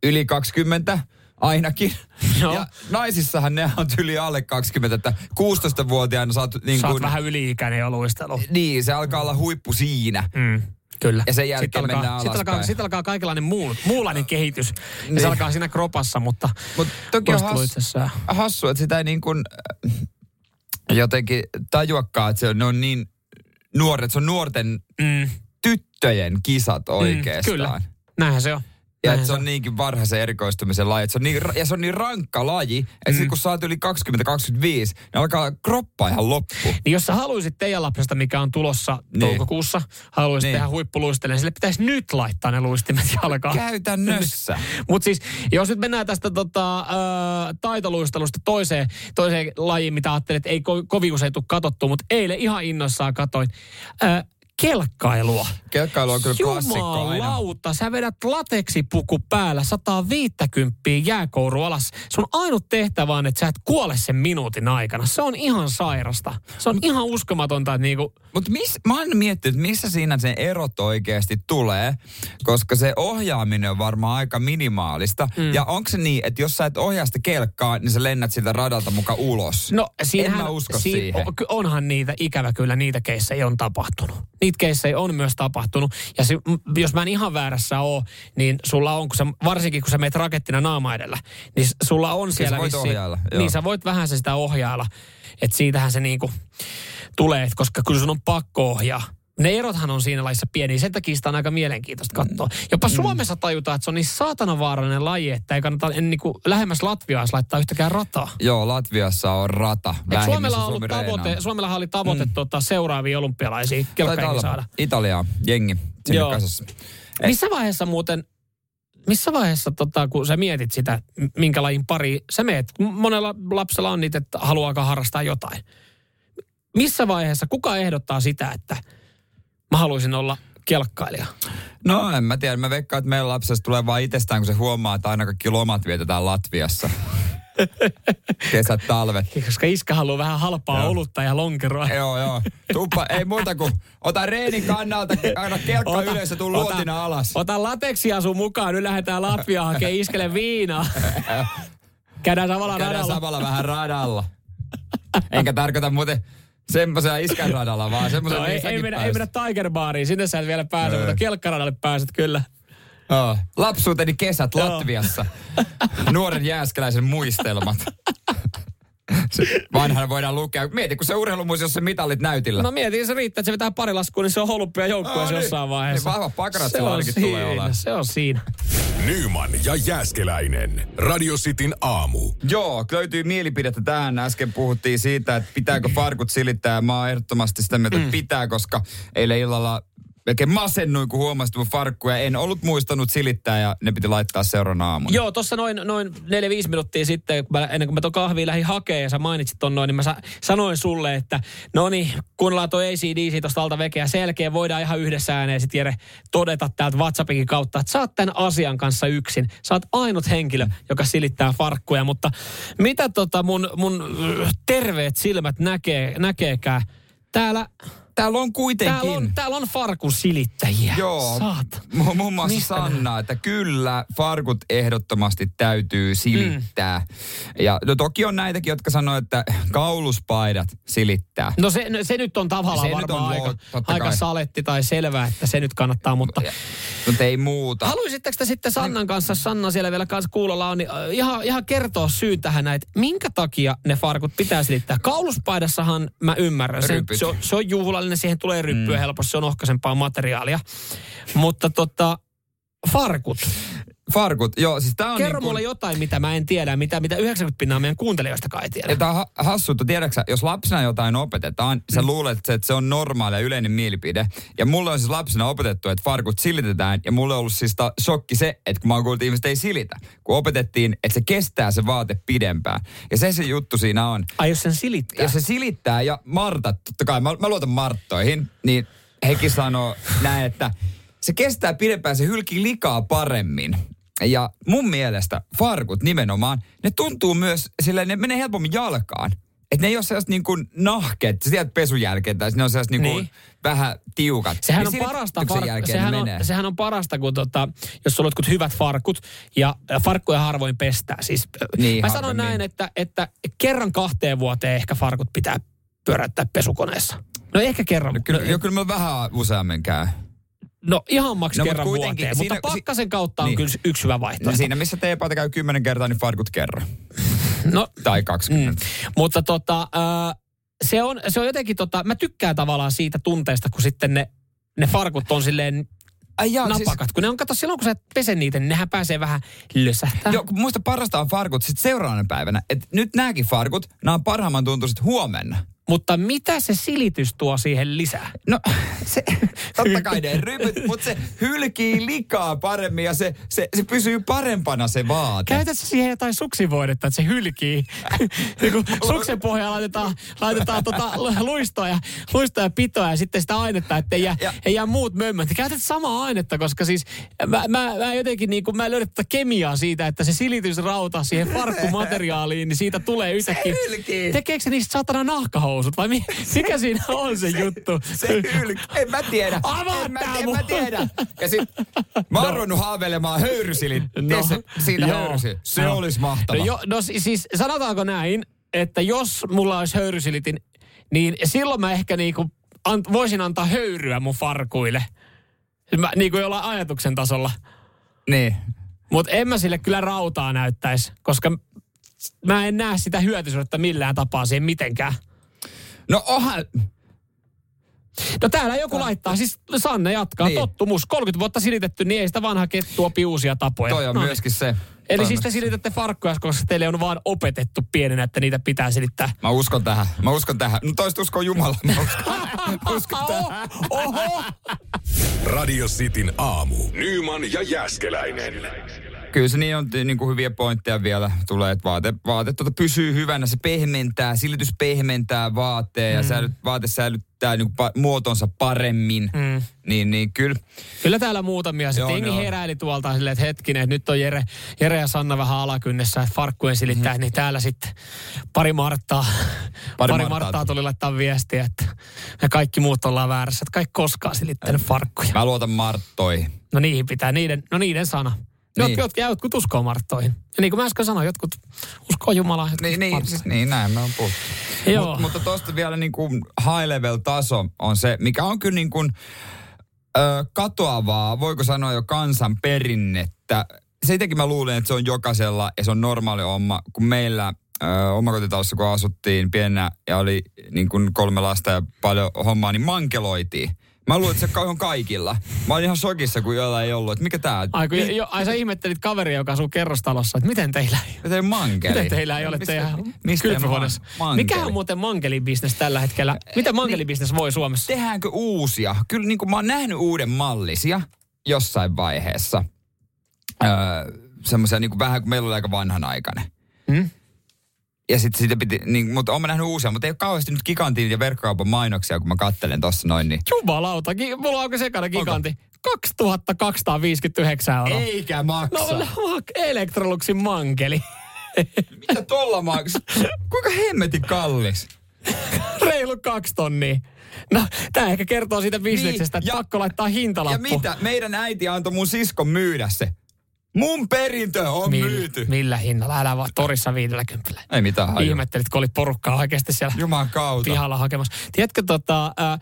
yli 20 ainakin. Joo. Ja naisissahan ne on yli alle 20, että 16-vuotiaana saat niin oot kuin, vähän yli-ikäinen jo luistelu. Niin, se alkaa olla huippu siinä. Mm, kyllä. Ja sen jälkeen sitten alkaa, mennään sitten alkaa, alaspäin. sitten alkaa kaikenlainen muu, muunlainen kehitys. Ja Niin. se alkaa siinä kropassa, mutta Mutta toki on hassu, hassu, että sitä ei niin kuin äh, jotenkin tajuakaan, että se on, ne on niin nuoret, se on nuorten Mm, tyttöjen kisat oikeastaan. kyllä. näinhän se on. Ja että se on niinkin varhaisen erikoistumisen laji. Se on niin, ja se on niin rankka laji, että mm. kun sä oot yli 20-25, niin alkaa kroppa ihan loppu. Niin jos sä haluaisit teidän lapsesta, mikä on tulossa Niin. toukokuussa, haluaisit Niin. tehdä huippuluistelijan, sille pitäisi nyt laittaa ne luistimet jalkaan. Käytännössä. Mutta siis, jos nyt mennään tästä tota, äh, taitoluistelusta toiseen, toiseen lajiin, mitä ajattelin, että ei ko- kovin usein tule katsottua, mutta eilen ihan innossaan katoin. Äh, kelkkailua. Kelkkailu on kyllä klassikko aina. Jumalauta, sä vedät lateksipuku päällä 150 jääkouru alas. Sun ainut tehtävä on, että sä et kuole sen minuutin aikana. Se on ihan sairasta. Se on ihan uskomatonta, että niinku, Mutta mä oon miettinyt, että missä siinä se erot oikeasti tulee, koska se ohjaaminen on varmaan aika minimaalista. Mm. Ja onko se niin, että jos sä et ohjaa sitä kelkkaa, niin sä lennät siltä radalta muka ulos? No siinähän, en mä usko siin- siihen. on- onhan niitä, ikävä kyllä, niitä keissejä on tapahtunut. Niitä keissejä on myös tapahtunut. Ja se, jos mä en ihan väärässä oo, niin sulla on, kun sä, varsinkin kun sä meet rakettina naama edellä, niin sulla on siellä voit ohjailla, joo. Niin sä voit vähän sitä ohjailla. Että siitähän se niinku tulee, koska kyllä sun on pakko ohjaa. Ne erothan on siinä lajissa pieniä, sen takia sitä on aika mielenkiintoista katsoa. Jopa Suomessa tajutaan, että se on niin saatana vaarallinen laji, että ei kannata en, niin kuin, lähemmäs Latviaa laittaa yhtäkään rataa. Joo, Latviassa on rata. Et Suomella, on ollut Suomi tavoite. Suomellahan oli tavoite mm. tota, seuraavia olympialaisia saada. Italiaa, jengi, sinne Joo. kasassa. Ei. Missä vaiheessa muuten, missä vaiheessa tota, kun sä mietit sitä, minkä lajin pari sä meet, monella lapsella on niitä, että haluaako harrastaa jotain. Missä vaiheessa, kuka ehdottaa sitä, että mä haluaisin olla kelkkailija? No en mä tiedä, mä veikkaan, että meidän lapsesta tulee vaan itsestään, kun se huomaa, että aina kaikki lomat vietetään Latviassa. Kesät, talvet. Koska iskä haluaa vähän halpaa Joo. olutta ja lonkeroa. Joo, joo. Tuppa, ei muuta kuin ota reenin kannalta, aina kelkka Ota- ja tuu ota- luotina alas. Ota lateksia sun mukaan, nyt lähdetään Latviaan hakemaan iskele viinaa. Käydään samalla Käydään radalla. samalla vähän radalla. Enkä tarkoita muuten semmoisella iskän radalla, vaan No, ei, ei, mennä, ei mennä Tiger Bariin, sinne sä et vielä pääse, Ei. mutta kelkkaradalle pääset kyllä. Joo. Lapsuuteni kesät. Latviassa. Nuoren jääskeläisen muistelmat. Se Vanhana voidaan lukea. Mieti, kun se urheilumuisio, se mitalit näytillä. No mietin, se riittää, että se vetää pari laskua, niin se on holuppia joukkueessa No niin. jossain vaiheessa. Niin vahvat pakarat se ainakin siinä, tulee olemaan. Se on siinä. Nyman ja Jääskeläinen. Radio Cityn aamu. Joo, löytyy mielipidettä tähän. Äsken puhuttiin siitä, että pitääkö farkut silittää. Mä oon ehdottomasti sitä mieltä, että pitää, koska eilen illalla melkein masennuin, kun huomasin mun farkkuja. En ollut muistanut silittää ja ne piti laittaa seuraavana aamuna. Joo, tuossa noin, noin 4-5 minuuttia sitten, kun mä, ennen kuin mä tuon kahvia lähdin hakemaan ja sä mainitsit ton noin, niin mä sa, sanoin sulle, että no niin, kuunnellaan toi ACDC tuosta alta vekeä. Sen jälkeen voidaan ihan yhdessä ääneen sit Jere todeta täältä WhatsAppin kautta, että sä oot tämän asian kanssa yksin. Sä oot ainut henkilö, joka silittää farkkuja, mutta mitä tota mun, mun terveet silmät näkee, näkeekään? Täällä, Täällä on kuitenkin... täällä on, täällä on farkun silittäjiä. Joo, Saata. mu- muun muassa Mistä ne- Sanna, että kyllä farkut ehdottomasti täytyy silittää. Ja no, toki on näitäkin, jotka sanoo, että kauluspaidat silittää. No se, no se nyt on tavallaan Se varmaan on aika, lo- aika kai. saletti tai selvää, että se nyt kannattaa, mutta Mutta ei muuta. haluaisitteko te sitten Sannan kanssa, Sanna siellä vielä kanssa kuulolla on, niin ihan, ihan kertoa syyn tähän näin, että minkä takia ne farkut pitää silittää. Kauluspaidassahan mä ymmärrän, se, Rypyt. se, on, se on juhlallinen, siihen tulee ryppyä mm. helposti, se on ohkaisempaa materiaalia. Mutta tota, farkut. Farkut, joo, siis tää on Kerro niin mulle jotain, mitä mä en tiedä, mitä, mitä 90 pinnaa meidän kuuntelijoista ei tiedä. Ja tää on ha- hassuutta, tiedäksä, jos lapsena jotain opetetaan, sä Mm. luulet, että se, että on normaali ja yleinen mielipide. Ja mulle on siis lapsena opetettu, että farkut silitetään. Ja mulle on ollut siis ta- shokki se, että kun mä oon kuullut, että ihmiset ei silitä. Kun opetettiin, että se kestää se vaate pidempään. Ja se se juttu siinä on. Ai jos sen silittää. Jos se silittää, ja Marta, totta kai, mä, mä luotan Marttoihin, niin hekin sanoo näin, että se kestää pidempään, se hylkii likaa paremmin. Ja mun mielestä farkut nimenomaan, ne tuntuu myös, sillä ne menee helpommin jalkaan. Että ne ei ole sellaiset niin kuin nahkeet, sieltä pesun jälkeen, tai ne on sellaiset niin kuin Niin. vähän tiukat. Sehän Niin on, parasta, far- jälkeen sehän, on, sehän on parasta, kun tota, jos sulla on jotkut hyvät farkut ja ja farkkuja harvoin pestää. Siis, Niin, mä sanon näin, että, että kerran kahteen vuoteen ehkä farkut pitää pyöräyttää pesukoneessa. No ehkä kerran. No, kyllä, no, jo, kyllä mä vähän useammin käy. No ihan maks No, kerran kuitenkin vuoteen, siinä- mutta si- pakkasen kautta on Niin. kyllä yksi hyvä vaihtoehto. No siinä missä teepaita käy kymmenen kertaa, niin farkut kerran. No, Tai 20. Mm. Mutta tota, äh, se, on, se on jotenkin, tota, mä tykkään tavallaan siitä tunteesta, kun sitten ne, ne farkut on silleen Ai jaa, siis- napakat. Kun ne on, kato, silloin kun sä et pese niitä, niin nehän pääsee vähän lösähtää. Joo, kun muista parasta on farkut sitten seuraavana päivänä. Että nyt nämäkin farkut, nämä on parhaimman tuntuiset huomenna. Mutta mitä se silitys tuo siihen lisää? No, se, totta kai ne rypyt, mutta se hylkii likaa paremmin ja se, se, se pysyy parempana se vaate. Käytät sä siihen jotain suksivoidetta, että se hylkii. niin suksen pohjaan laitetaan, laitetaan tota luistoa, ja, luistoa ja pitoa ja sitten sitä ainetta, ettei jää, Ja- ei jää muut mömmät. Käytät samaa ainetta, koska siis mä, mä, mä jotenkin niin kuin, mä löydän tätä kemiaa siitä, että se silitysrauta siihen farkkumateriaaliin, niin siitä tulee yhtäkkiä. hylkii. Tekeekö se niistä satana nahkahousut vai mi, mikä siinä on se juttu? Se hylkii. En mä tiedä. Avaa en mä, en mä tiedä. Ja sit mä oon ruvennut haaveilemaan höyrysilin. No, siitä joo. höyrysi. Se No. olisi mahtava. No, jo, no si- siis sanotaanko näin, että jos mulla olisi höyrysilitin, niin silloin mä ehkä niinku an, voisin antaa höyryä mun farkuille. Mä, niin kuin jollain ajatuksen tasolla. Niin. Mutta en mä sille kyllä rautaa näyttäisi, koska mä en näe sitä hyötysuhdetta millään tapaa siihen mitenkään. No onhan, No täällä joku laittaa, siis Sanne jatkaa, Niin. tottumus, 30 vuotta silitetty, niin ei sitä vanha kettu opi uusia tapoja. toi on No niin. myöskin se. Eli siis te silitätte farkkuja, koska teille on vaan opetettu pienenä, että niitä pitää silittää. Mä uskon tähän. Mä uskon tähän. No toista uskoo Jumala. Mä uskon, mä uskon tähän. Oho! Radio Cityn aamu. Nyman ja Jäskeläinen. Kyllä se niin on, niin kuin hyviä pointteja vielä tulee, että vaate, vaate tuota pysyy hyvänä, se pehmentää, silitys pehmentää vaatteen ja säilyt, vaate säilyttää niin kuin pa, muotonsa paremmin. Mm. Niin, niin kyllä. Kyllä täällä muutamia. Sitten jengi on. heräili tuolta silleen, että hetkinen, että nyt on Jere, Jere ja Sanna vähän alakynnessä, että farkkujen silittää, mm-hmm. niin täällä sitten pari Marttaa, pari, pari Marttaa Marttaa tuli. tuli laittaa viestiä, että me kaikki muut ollaan väärässä, että kaikki koskaan silittänyt farkkuja. Mä luotan Marttoihin. No niihin pitää, niiden, no niiden sana. Jot, Niin. jotkut, jotkut uskoo Marttoihin. Ja niin kuin mä äsken sanoin, jotkut uskoo Jumalaa. jotkut Niin, niin, siis, niin näin me on puhuttu. Joo. Mut, mutta tosta vielä niin kuin high level taso on se, mikä on kyllä niin kuin, ö, katoavaa, voiko sanoa jo kansan perinnettä. Siitäkin mä luulen, että se on jokaisella ja se on normaali homma, kun meillä ö, omakotitalossa, kun asuttiin pienenä ja oli niin kuin kolme lasta ja paljon hommaa, niin mankeloitiin. Mä luulen, että se on kaikilla. Mä olin ihan shokissa, kun jollain ei ollut. Että mikä tää? Ai, kun, jo, ai sä ihmettelit kaveria, joka asuu kerrostalossa, että miten teillä ei Miten mankeli? Miten teillä ei ole Mistä- teidän mistä kylpyhuoneessa? Mikä on muuten mankelibisnes tällä hetkellä? Mitä mankelibisnes voi Suomessa? tehdäänkö uusia? Kyllä niin kuin mä oon nähnyt uuden mallisia jossain vaiheessa. Öö, semmoisia niin kuin vähän kuin meillä oli aika vanhanaikainen. Hmm? Ja sitten siitä piti, niin, mutta oon mä nähnyt uusia, mutta ei ole kauheasti nyt gigantin ja verkkokaupan mainoksia, kun mä kattelen tossa noin. Niin. Jumalauta, gi- mulla onko sekana giganti? 2259 euroa. Eikä maksa. No, no Electroluxin mankeli. Mitä tolla maksaa? Kuinka hemmetin kallis? Reilu kaksi tonnia. No, tämä ehkä kertoo siitä bisneksestä, että ja- pakko laittaa Ja hintalappu. mitä? Meidän äiti antoi mun siskon myydä se. Mun perintö on Mill- myyty. Millä hinnalla? Älä vaan torissa 50. Ei mitään hajua. Ihmettelit, kun oli porukkaa oikeasti siellä Juman kautta. pihalla hakemassa. Tiedätkö tota... Ää,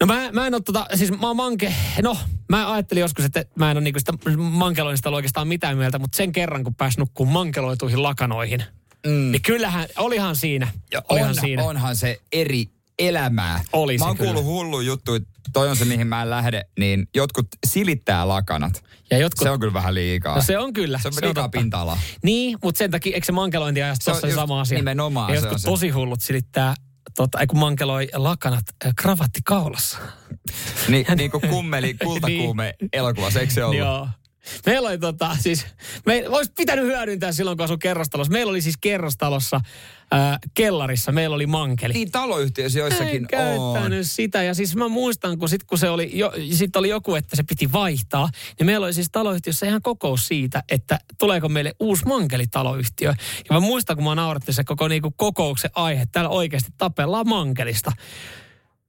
No mä, mä en ole tota, siis mä oon manke, no mä ajattelin joskus, että mä en ole niinku sitä mankeloinnista oikeastaan mitään mieltä, mutta sen kerran kun pääs nukkuun mankeloituihin lakanoihin, mm. niin kyllähän, olihan siinä, Ja olihan on, siinä. onhan se eri elämää. Oli mä se oon kyllä. kuullut hullu juttu, että toi on se mihin mä en lähde, niin jotkut silittää lakanat. Ja jotkut, Se on kyllä vähän liikaa. no se on kyllä. se on liikaa totta. pinta-alaa. Niin, mutta sen takia, eikö se mankelointiajasta Se on tuossa sama asia? nimenomaan ja se jotkut se. tosi hullut silittää, tota, ei kun mankeloi lakanat äh, kravatti kaulassa. Ni, niin kuin kummeli, kultakuume elokuvassa, eikö se ollut? Joo. Meillä oli tota, siis, me olisi pitänyt hyödyntää silloin, kun asui kerrostalossa. Meillä oli siis kerrostalossa, äh, kellarissa, meillä oli mankeli. Niin taloyhtiöissä joissakin en on. käyttänyt sitä. Ja siis mä muistan, kun sit kun se oli, jo, sit oli joku, että se piti vaihtaa, niin meillä oli siis taloyhtiössä ihan kokous siitä, että tuleeko meille uusi mankelitaloyhtiö. Ja mä muistan, kun mä naurattiin se koko niinku kokouksen aihe, täällä oikeasti tapellaan mankelista.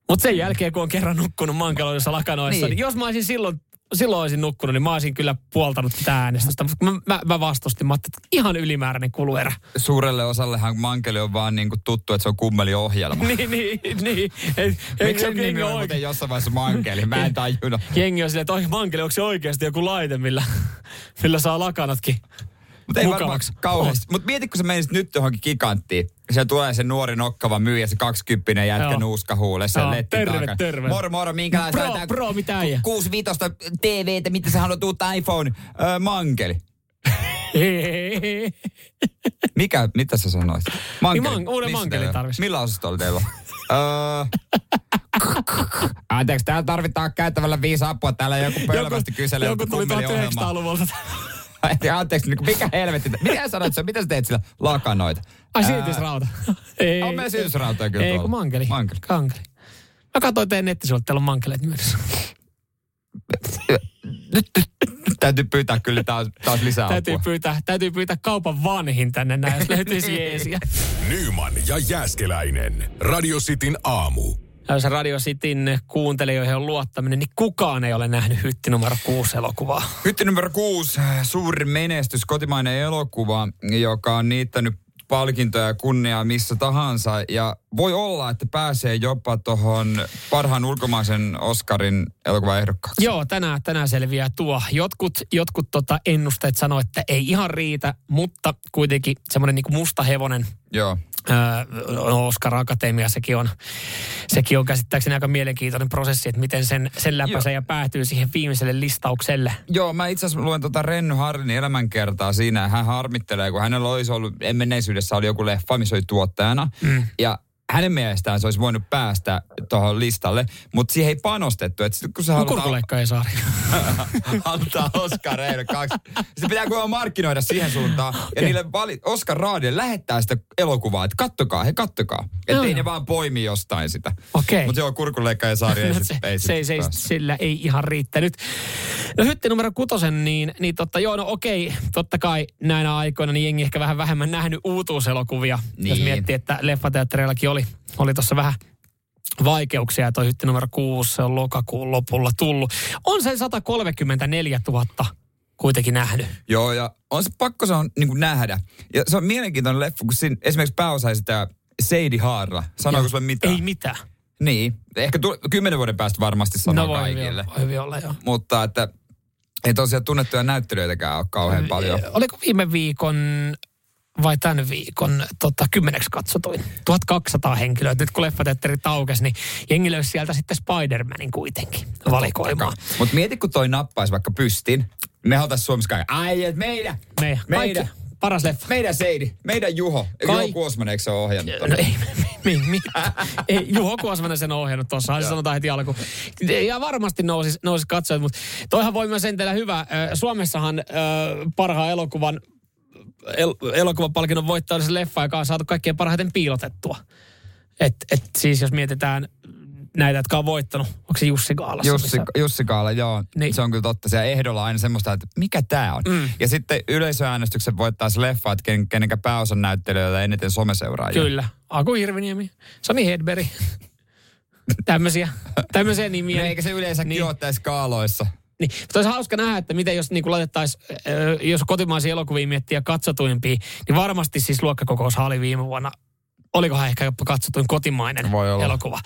Mutta sen jälkeen, kun on kerran nukkunut mankeloissa lakanoissa, niin. niin jos mä olisin silloin silloin olisin nukkunut, niin mä olisin kyllä puoltanut tätä äänestystä. Mutta mä, mä, mä vastustin. Mä että ihan ylimääräinen kuluerä. Suurelle osallehan mankeli on vaan niin kuin tuttu, että se on kummeliohjelma. niin, niin, niin. Miksi sen nimi on muuten jossain vaiheessa mankeli? Mä en tajunnut. jengi on silleen, että oi mankeli, onko se oikeasti joku laite, millä, millä saa lakanatkin Mutta ei varmaan kauheasti. Mutta mieti, kun sä menisit nyt johonkin giganttiin se tulee se nuori nokkava myyjä, se 20 jätkä Joo. nuuskahuule, se Joo, Terve, taakka. terve. Moro, moro, minkälaista? Pro, tämä pro, mitä ku, kuusi viitosta TV, että mitä sä haluat uutta iPhone? Öö, mankeli. Mikä, mitä sä sanoit? Mankeli. Niin man, uuden mankeli tarvitsisi. Millä osastolla teillä? Anteeksi, täällä tarvitaan käyttävällä viisi apua. Täällä joku pölyvästi kyselee. Joku, Joku tuli 1900-luvulta. Et, anteeksi, niin mikä helvetti. Mitä sanoit sä, mitä sä teet sillä lakanoita? Ai siirtysrauta. ei. On meidän siirtysrautoja kyllä Ei, tuolla. kun mankeli. Mankeli. Kankeli. Mä katsoin teidän nettisivuilta, teillä on mankeleet myös. nyt, nyt täytyy pyytää kyllä taas, taas lisää täytyy pyytää, täytyy pyytää kaupan vanhin tänne näin, jos löytyisi. Nyman ja Jääskeläinen. Radio Cityn aamu. Jos Radio Cityn kuuntelijoihin on luottaminen, niin kukaan ei ole nähnyt hytti numero 6 elokuvaa. Hytti numero kuusi, suuri menestys, kotimainen elokuva, joka on niittänyt palkintoja ja kunniaa missä tahansa. Ja voi olla, että pääsee jopa tuohon parhaan ulkomaisen Oscarin elokuvan ehdokkaaksi. Joo, tänään, tänään selviää tuo. Jotkut, jotkut tota ennusteet sanoo, että ei ihan riitä, mutta kuitenkin semmoinen niin musta hevonen Joo. Oscar Akatemia, sekin on, sekin on käsittääkseni aika mielenkiintoinen prosessi, että miten sen, sen läpäisee ja päätyy siihen viimeiselle listaukselle. Joo, mä itse asiassa luen tuota Renny Harlin elämänkertaa siinä. Hän harmittelee, kun hänellä olisi ollut, en menneisyydessä oli joku leffa, missä oli tuottajana. Mm. Ja hänen mielestään se olisi voinut päästä tuohon listalle, mutta siihen ei panostettu. Että sit kun sä No halutaan kurkuleikka ei saari. antaa Oscar ehdokkaaksi, se pitää kuulemma markkinoida siihen suuntaan. Ja niille vali, Oscar Raadille lähettää sitä elokuvaa, että kattokaa, he kattokaa. Että ei ne vaan poimi jostain sitä. Okei. Mutta joo, kurkuleikka ja saari ei, No sit, se, ei, se, sit se, sillä ei ihan riittänyt. No hytti numero kutosen, niin, niin totta, joo, no okei, totta kai näinä aikoina niin jengi ehkä vähän vähemmän nähnyt uutuuselokuvia. Niin. Jos miettii, että leffateattereillakin oli, oli tuossa vähän vaikeuksia ja toi hytti numero kuusi, se on lokakuun lopulla tullut. On sen 134 000 kuitenkin nähnyt. Joo, ja on se pakko se on niin kuin nähdä. Ja se on mielenkiintoinen leffa, kun siinä esimerkiksi pääosa esittää Seidi Haarla. Sanoiko sulle mitään? Ei mitään. Niin. Ehkä tu- kymmenen vuoden päästä varmasti sanoo no voi kaikille. voi hyvin olla, joo. Mutta että ei tosiaan tunnettuja näyttelijöitäkään ole kauhean paljon. Oliko viime viikon vai tämän viikon tota, kymmeneksi katsotuin? 1200 henkilöä. Nyt kun leffateatteri taukesi, niin jengi löysi sieltä sitten Spider-Manin kuitenkin valikoimaan. Mutta mieti, kun toi nappaisi vaikka pystin. Me oltaisiin Suomessa kaikki. Ai, et meidän, Meidän, meidän, kaikki, paras leffa. meidän Seidi, meidän Juho. Juho Kaik- Kuosmanen, eikö se ole ohjannut? No ei, mi, mi, ei, Juho Kuosmanen sen on ohjannut tuossa, se sanotaan heti alkuun. Ja varmasti nousi, nousi katsojat, mutta toihan voi myös entellä hyvä. Suomessahan parhaan elokuvan el, elokuvapalkinnon voittaja oli se leffa, joka on saatu kaikkein parhaiten piilotettua. Et, et siis jos mietitään näitä, jotka on voittanut, onko se Jussi Kaalassa? Jussi, missä- Jussi Kaala, joo. Niin. Se on kyllä totta. Se ehdolla on aina semmoista, että mikä tämä on. Mm. Ja sitten yleisöäänestyksen voittaa se leffa, että ken, kenenkä pääosan näyttelijöillä eniten someseuraajia. Kyllä. Aku Hirviniemi, Sami Hedberg. tämmöisiä, tämmöisiä nimiä. No, eikä se yleensäkin Niin. ole tässä skaaloissa. Niin, mutta olisi hauska nähdä, että miten jos niin laitettaisiin, jos kotimaisia elokuvia miettiä katsotuimpia, niin varmasti siis luokkakokous oli viime vuonna. Olikohan ehkä jopa katsotuin kotimainen Voi olla. elokuva.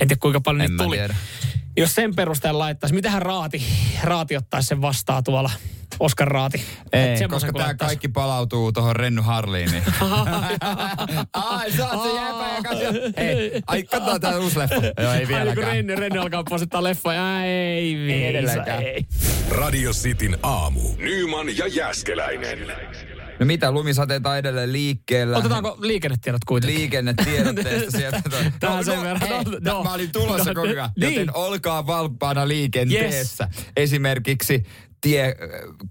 En tiedä kuinka paljon En niitä tuli. tiedä. Jos sen perusteella laittaisi, mitähän Raati, Raati ottaisi sen vastaan tuolla, Oskar Raati. Et Ei, semmoisen koska tämä kaikki palautuu tuohon Renny Harliin. Niin. ai, sä oot se jäpä, joka se... Hei, ai, katsotaan tää uusi leffa. Joo, ei vieläkään. Renne, Renne alkaa posittaa leffoja. Ei, ei ei. Radio Cityn aamu. Nyman ja Jääskeläinen. No mitä, lumisateita edelleen liikkeellä. Otetaanko liikennetiedot kuitenkin? liikennetiedotteesta sieltä. Tähän sen verran. Hei, No, no, no. mä olin tulossa No, koko ajan. niin. Joten olkaa valppaana liikenteessä. Esimerkiksi tie äh,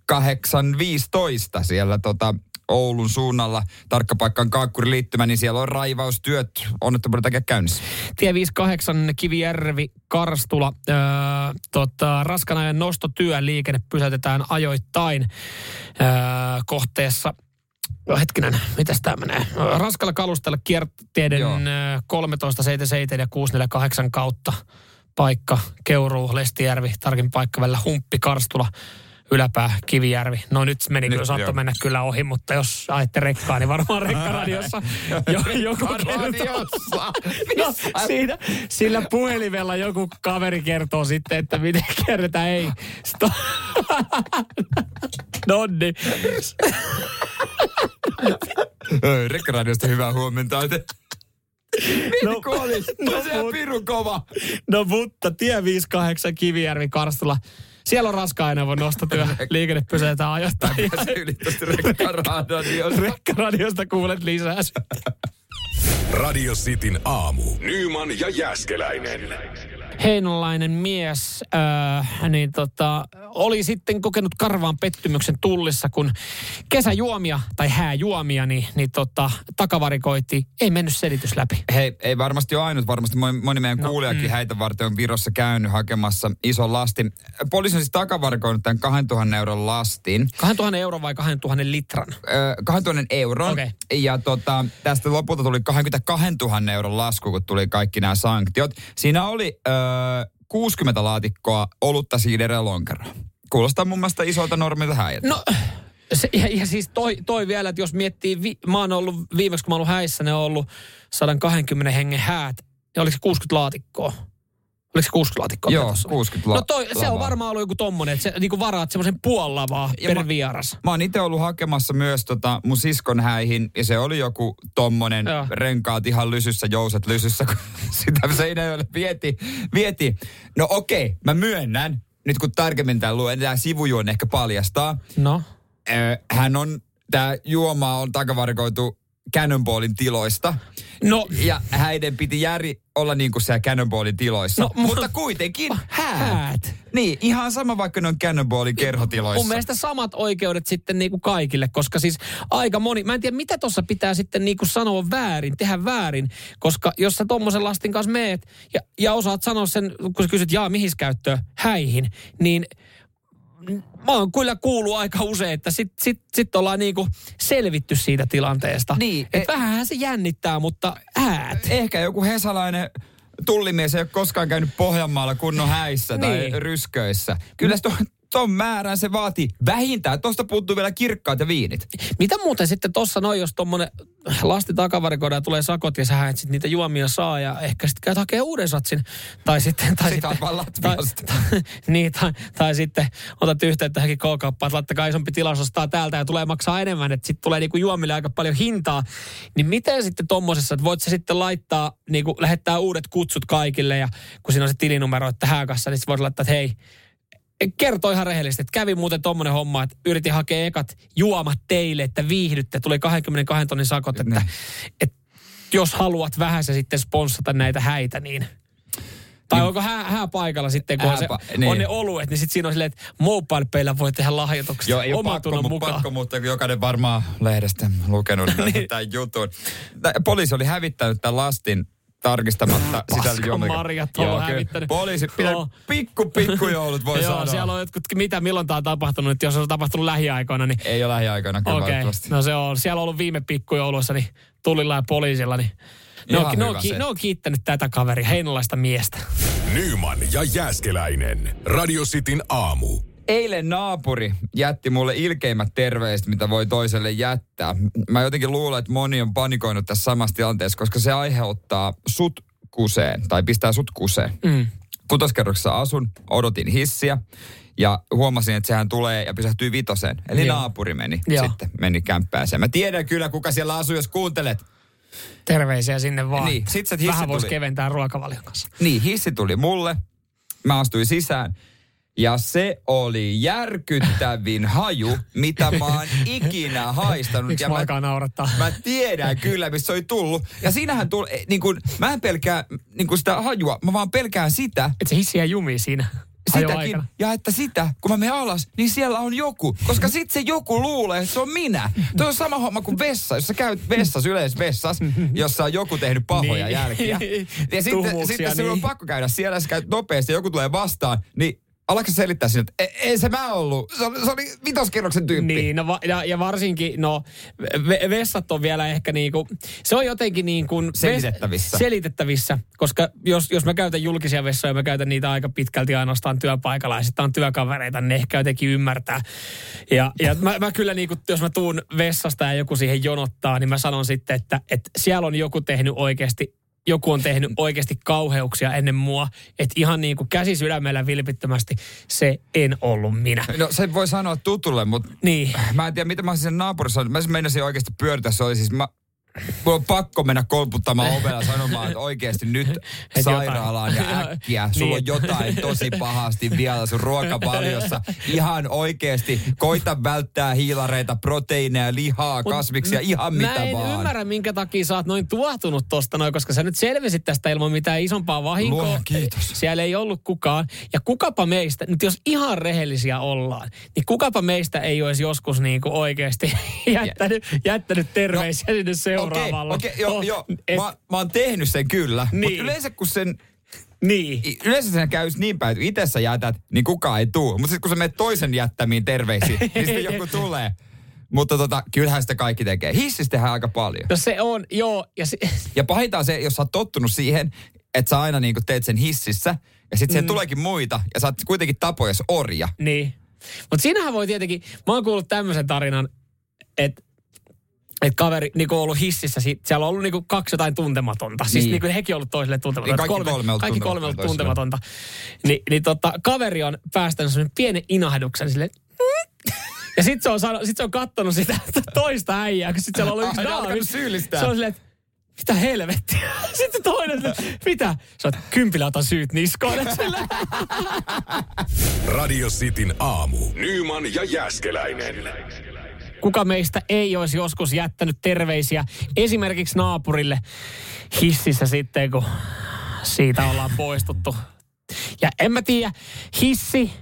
815 siellä tota, Oulun suunnalla. Tarkka paikka on Kaakkuri liittymä, niin siellä on raivaustyöt onnettomuuden takia käynnissä. Tie 58 Kivijärvi, Karstula. Öö, tota, raskan ajan nostotyö liikenne pysäytetään ajoittain öö, kohteessa. Oh, hetkinen, mitäs tämä menee? Raskalla kalustella kierteiden Joo. öö, 13, 77 ja 648 kautta paikka Keuruu, Lestijärvi, tarkin paikka välillä Humppi, Karstula, Yläpää, Kivijärvi. No nyt meni Nyt kyllä, saattoi mennä kyllä ohi, mutta jos ajatte rekkaa, niin varmaan rekkaradiossa jo, joku kertoo. No, siinä, sillä puhelimella joku kaveri kertoo sitten, että miten kerrotaan, ei. Sto- Nonni. Rekkaradiosta hyvää huomenta. No, no, se on pirun kova. No mutta tie 58 Kivijärvi Karstula. Siellä on raskaan ajoneuvo nostotyö. Liikenne pysäytetään ajoittain. Se yli tosta rekkaradiosta. Rekkaradiosta kuulet lisää. Radio Cityn aamu. Nyman ja Jäskeläinen. Heinolainen mies äh, niin tota, oli sitten kokenut karvaan pettymyksen tullissa, kun kesäjuomia tai hääjuomia, niin, niin tota, takavarikoitiin. Ei mennyt selitys läpi. Hei, ei varmasti ole ainut. Varmasti moni, moni meidän No, no, kuulijakin mm. häitä varten on Virossa käynyt hakemassa ison lastin. Poliisi on siis takavarikoinut tämän 2000 euron lastin. 2000 euro vai 2000 litran? Ö, 2000 euron. Okei. Ja tota, tästä lopulta tuli 22 000 euron lasku, kun tuli kaikki nämä sanktiot. Siinä oli ö, 60 laatikkoa olutta siideriä lonkeroa. Kuulostaa mun mielestä isolta normilta häijätä. No, se, ja, ja, siis toi, toi vielä, että jos miettii, vi, mä oon ollut viimeksi kun mä oon ollut häissä, ne on ollut 120 hengen häät. Ja oliko se 60 laatikkoa? Oliko se 60 laatikkoa? Joo, mitä tossa oli? 60 la- No toi, se on varmaan ollut joku tommonen, että se niinku varaat semmoisen puolavaa Ja per mä- vieras. Mä oon itse ollut hakemassa myös tota mun siskon häihin, ja se oli joku tommonen Joo. renkaat ihan lysyssä, jouset lysyssä, kun sitä Seinäjoelle vieti. vieti. No okei, mä myönnän, nyt kun tarkemmin tämän luen, tämä sivujuon ehkä paljastaa. No. Hän on, tämä juoma on takavarikoitu Cannonballin tiloista. No, Ja häiden piti Järi olla niin kuin siellä Cannonballin tiloissa. No, mu- mutta kuitenkin häät. häät. Niin, ihan sama vaikka ne on Cannonballin kerhotiloissa. Mun mielestä samat oikeudet sitten niinku kaikille, koska siis aika moni, mä en tiedä mitä tuossa pitää sitten niinku sanoa väärin, tehdä väärin, koska jos sä tommosen lastin kanssa meet ja, ja osaat sanoa sen, kun sä kysyt jaa mihin käyttöön, häihin, niin mä oon kyllä kuullut aika usein, että sit, sit, sit ollaan niinku selvitty siitä tilanteesta. Niin, Et e- vähänhän se jännittää, mutta häät. Ehkä joku hesalainen tullimies ei ole koskaan käynyt Pohjanmaalla kunnon häissä tai Niin. rysköissä. Kyllä se ton määrän se vaatii vähintään. Tuosta puuttuu vielä kirkkaat ja viinit. Mitä muuten sitten tuossa noin, jos tuommoinen lasti takavarikoidaan tulee sakot ja sä et sit niitä juomia saa ja ehkä sitten käyt hakee uuden satsin. Tai sitten... Tai Sit oot vaan Latviasta. tai, niin, tai, tai, sitten otat yhteyttä johonkin K-kauppaan, että laittakaa isompi tilaus ostaa täältä ja tulee maksaa enemmän, että sitten tulee niinku juomille aika paljon hintaa. Niin miten sitten tommosessa, että voit sä sitten laittaa, niinku lähettää uudet kutsut kaikille ja kun siinä on se tilinumero, että hääkassa, niin sit voit laittaa, että hei, kertoi ihan rehellisesti, että kävi muuten tommonen homma, että yritin hakea ekat juomat teille, että viihdytte. Tuli 22 tonnin sakot, että, että jos haluat vähän se sitten sponssata näitä häitä, niin... Tai onko hää, hää paikalla sitten, kun on, se, Hääpa- niin. on ne oluet, niin sitten siinä on silleen, että MobilePaylla voi tehdä lahjoituksia Joo, ei ole pakko, mukaan. pakko, mutta jokainen varmaan lehdestä lukenut niin. tämän jutun. Poliisi oli hävittänyt tämän lastin tarkistamatta sisällöjuomia. marjat on hävittänyt. Poliisi, Joo. pikku, pikku joulut voi Joo, sanoa. siellä on jotkut, mitä milloin tämä on tapahtunut, että jos on tapahtunut lähiaikoina, niin Ei ole lähiaikoina kyllä valitettavasti. no se on. Siellä on ollut viime pikkujouluissa, niin tullilla ja poliisilla, niin ne on, ne, on, ki, ne on kiittänyt tätä kaveria, heinolaista miestä. Nyman ja Jääskeläinen. Radio Cityn aamu. Eilen naapuri jätti mulle ilkeimmät terveiset, mitä voi toiselle jättää. Mä jotenkin luulen, että moni on panikoinut tässä samassa tilanteessa, koska se aiheuttaa sut kuseen, tai pistää sut kuseen. Mm. Kutoskerroksessa asun, odotin hissiä, ja huomasin, että sehän tulee ja pysähtyy vitoseen. Eli Joo. naapuri meni Joo. sitten, meni kämppääseen. Mä tiedän kyllä, kuka siellä asuu, jos kuuntelet. Terveisiä sinne vaan. Niin, sit se hissi Vähän voisi keventää ruokavalion kanssa. Niin, hissi tuli mulle. Mä astuin sisään. Ja se oli järkyttävin haju, mitä mä oon ikinä haistanut. Miksi ja mä alkaa naurattaa? mä tiedän kyllä, missä se oli tullut. Ja siinähän tuli, eh, niin kun, mä en pelkää niin kun sitä hajua, mä vaan pelkään sitä, Et se hissiä jumi siinä. sitäkin, ja että sitä, kun mä menen alas, niin siellä on joku. Koska sit se joku luulee, että se on minä. Tuo on sama homma kuin vessa. Jos sä käyt vessassa, yleisessä vessassa, jossa on joku tehnyt pahoja Niin. jälkiä. Ja sitten, sitten sinun on niin. pakko käydä siellä, sä käyt nopeasti joku tulee vastaan, niin alatko selittää sinne, että ei, ei se mä ollut. Se oli, se oli vitoskerroksen tyyppi. Niin, no, va- ja, ja varsinkin, no, ve- vessat on vielä ehkä niinku, se on jotenkin niin kuin... Selitettävissä. selitettävissä, koska jos, jos mä käytän julkisia vessoja, mä käytän niitä aika pitkälti ainoastaan työpaikalla ja sitten on työkavereita, niin ne ehkä jotenkin ymmärtää. Ja, ja mä, mä kyllä niinku, jos mä tuun vessasta ja joku siihen jonottaa, niin mä sanon sitten, että, että siellä on joku tehnyt oikeasti joku on tehnyt oikeasti kauheuksia ennen mua, että ihan niin kuin käsi sydämellä vilpittömästi, se en ollut minä. No se voi sanoa tutulle, mutta Niin. mä en tiedä mitä mä olisin sen naapurissa. Mä siis meinasin oikeasti pyöritä, se oli siis mä, Mulla on pakko mennä kolputtamaan ovella sanomaan, että oikeasti nyt jotain. sairaalaan ja äkkiä. Sulla on Niin. jotain tosi pahasti vielä sun ruokavaliossa. Ihan oikeasti koita välttää hiilareita, proteiineja, lihaa, Mut kasviksia, ihan mä mitä en vaan. ymmärrä, minkä takia sä oot noin tuohtunut tosta noin, koska sä nyt selvisit tästä ilman mitään isompaa vahinkoa. Luojan kiitos. Siellä ei ollut kukaan. Ja kukapa meistä, nyt jos ihan rehellisiä ollaan, niin kukapa meistä ei olisi joskus niin kuin oikeasti jättänyt, jättänyt terveisiä sinne seuraavalle. Okei, okei, joo, No, joo. et- Mä, mä oon tehnyt sen kyllä. Niin. Mutta yleensä kun sen, Niin. yleensä sen käy niin päin, että itse sä jätät, niin kukaan ei tuu. Mutta sitten kun sä menet toisen jättämiin terveisiin, niin sitten joku tulee. Mutta tota, kyllähän sitä kaikki tekee. Hississä tehdään aika paljon. No se on, joo. Ja se, Ja pahinta on se, jos sä oot tottunut siihen, että sä aina niinku teet sen hississä, ja sitten mm. tuleekin muita, ja sä oot kuitenkin tapojas orja. Niin. Mutta siinähän voi tietenkin, mä oon kuullut tämmöisen tarinan, että et kaveri niinku ollut hississä, si- siellä on ollut niinku kaksi jotain tuntematonta. Siis Niin. niinku hekin on ollut toiselle tuntematonta. Niin kaikki kolme ollut kaikki kolme ollut tuntematonta. Ni, niin tota, kaveri on päästänyt semmoisen pienen inahduksen sille. Ja sit se on, sano, sit se on kattonut sitä toista äijää, kun sit siellä on ollut yksi on syyllistää. Se on silleen, että mitä helvettiä? Sitten toinen, silleen, mitä? Sä oot kympillä otan syyt. Silleen, Radio Cityn aamu. Nyman ja Jäskeläinen. Kuka meistä ei olisi joskus jättänyt terveisiä esimerkiksi naapurille hississä sitten, kun siitä ollaan poistuttu. Ja en mä tiedä, hissi,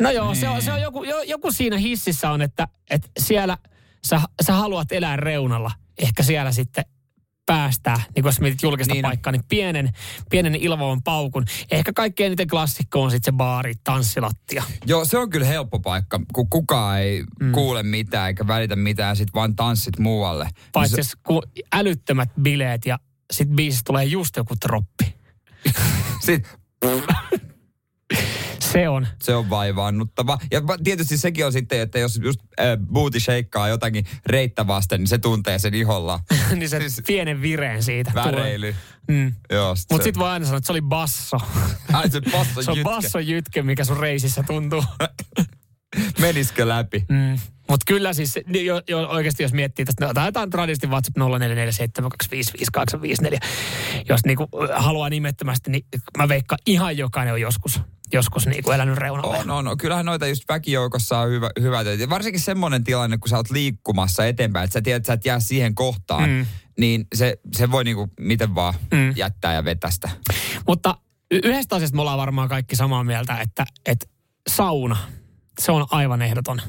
no joo, se on, se on joku, jo, joku siinä hississä on, että, että siellä sä, sä haluat elää reunalla. Ehkä siellä sitten päästää, niin kun jos mietit julkista Niin. paikkaa, niin pienen, pienen ilmavan paukun. Ehkä kaikkein eniten klassikko on sitten se baari, tanssilattia. Joo, se on kyllä helppo paikka, kun kukaan ei mm. kuule mitään eikä välitä mitään, sit vaan tanssit muualle. Paitsi Niin jos ku, älyttömät bileet ja sit biisissä tulee just joku troppi. se, sit, Se on. se on vaivaannuttava. Ja tietysti sekin on sitten, että jos just äh, booty shakeaa jotakin reittä vasten, niin se tuntee sen iholla. niin se Siis- pienen vireen siitä Väreily. Mm. Joo, Mutta se- sitten voi aina sanoa, että se oli basso. Ai se basso se on basso jytke, mikä sun reisissä tuntuu. Menisikö läpi? Mm. Mutta kyllä siis, niin jo, jo, oikeasti jos miettii tästä, no, otetaan tradisti WhatsApp 0447255854. Jos niinku haluaa nimettömästi, niin mä veikkaan ihan jokainen on joskus, joskus niinku elänyt reunalla. On, on, on. Kyllähän noita just väkijoukossa on hyvä, hyvä töitä. Varsinkin semmoinen tilanne, kun sä oot liikkumassa eteenpäin, että sä tiedät, että sä et jää siihen kohtaan, mm. niin se, se voi niinku miten vaan mm. jättää ja vetästä. Mutta yhdestä asiasta me ollaan varmaan kaikki samaa mieltä, että, että sauna, se on aivan ehdoton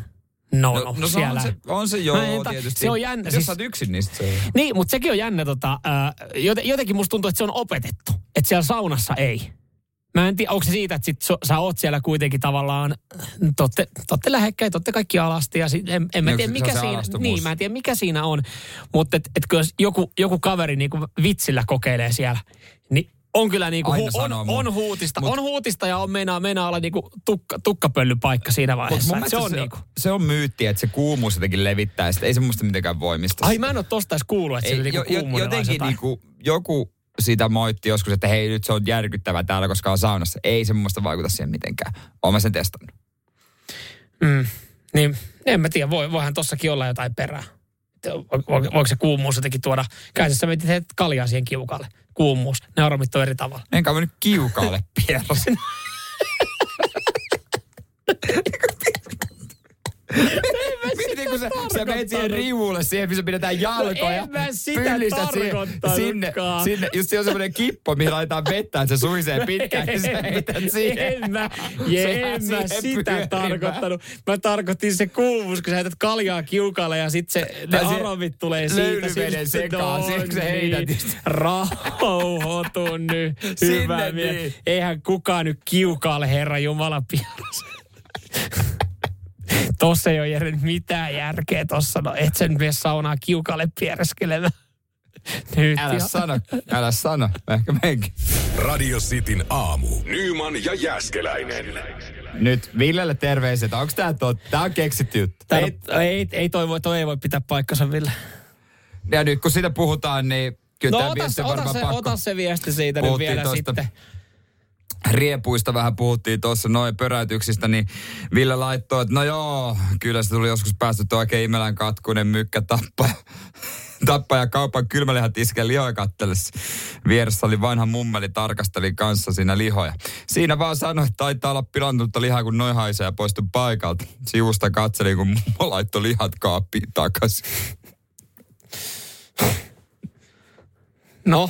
no, no, No, no se siellä. on se, on se joo, ta- tietysti. se on jännä, Jos siis- sä oot yksin, niin se on. Niin, mutta sekin on jännä. Tota, ää, joten, jotenkin musta tuntuu, että se on opetettu. Että siellä saunassa ei. Mä en tiedä, onko se siitä, että sit so, sä oot siellä kuitenkin tavallaan, totte, totte lähekkäin, totte kaikki alasti ja sit, en, en mä Niin, tiedä mikä siinä, niin, mä en tiedä mikä siinä on. Mutta et, et jos joku, joku kaveri niinku vitsillä kokeilee siellä, on kyllä niinku, hu, on, on, huutista, Mut- on huutista ja on meinaa, meinaa olla niinku tukka, tukkapöllypaikka siinä Mut vaiheessa. mun Et se on se, niinku. se on myytti, että se kuumuus jotenkin levittää sitä. Ei se musta mitenkään voimista. Ai mä en ole tosta edes kuullut, että Ei, niinku jo, jotenkin niinku, joku sitä moitti joskus, että hei nyt se on järkyttävää täällä, koska on saunassa. Ei se mielestä vaikuta siihen mitenkään. Oon mä sen testannut. Mm. Niin, en mä tiedä, voi, voihan tossakin olla jotain perää. Voiko se kuumuus jotenkin tuoda? Käytännössä me teet kaljaa siihen kiukalle. Kuumuus. Ne aromit on eri tavalla. Enkä mä nyt kiukaalle pierros. Mietin, kun sä, sä menet siihen rivulle, siihen, missä pidetään jalkoja. en mä sitä sinne, sinne. Just siellä on semmoinen kippo, mihin laitetaan vettä, että se suhisee pitkään, ja sä heität siihen. En mä, Sehän en mä sitä pyörimään. tarkoittanut. Mä tarkoitin se kuumuus, kun sä heität kaljaa kiukalle ja sit se, ne se aromit tulee siitä. löylyveden sekaan, No kun sä heität niin. Rauhoitu nyt. Hyvä niin. niin. Eihän kukaan nyt kiukaalle, Herra Jumala pieras. Tossa ei ole Jere mitään järkeä tossa. No et sen mene saunaa kiukalle piereskelemään. Nyt Älä jo. sano, älä sano. Ehkä menkin. Radio Cityn aamu. Nyman ja Jäskeläinen. Nyt Villelle terveiset. Onko tää totta? Tää on keksitty juttu. Tää, ei, ei, ei, toi, voi, toi ei voi pitää paikkansa, Ville. Ja nyt kun siitä puhutaan, niin Kyllä No ota, viesti se, on ota, varmaan se, pakko. ota se viesti siitä nyt Puhuttiin vielä tosta sitten. Riepuista vähän puhuttiin tuossa noin pöräytyksistä, niin Ville laittoi, että no joo, kyllä se tuli joskus päästy oikein imelän katkunen mykkä tappa. Tappaja kaupan kylmälihat iskee lihoja kattelessa. Vieressä oli vanha mummeli tarkasteli kanssa siinä lihoja. Siinä vaan sanoi, että taitaa olla pilantunutta lihaa, kun noin haisee ja poistui paikalta. Sivusta katseli, kun mummo laittoi lihat kaappiin takaisin. No,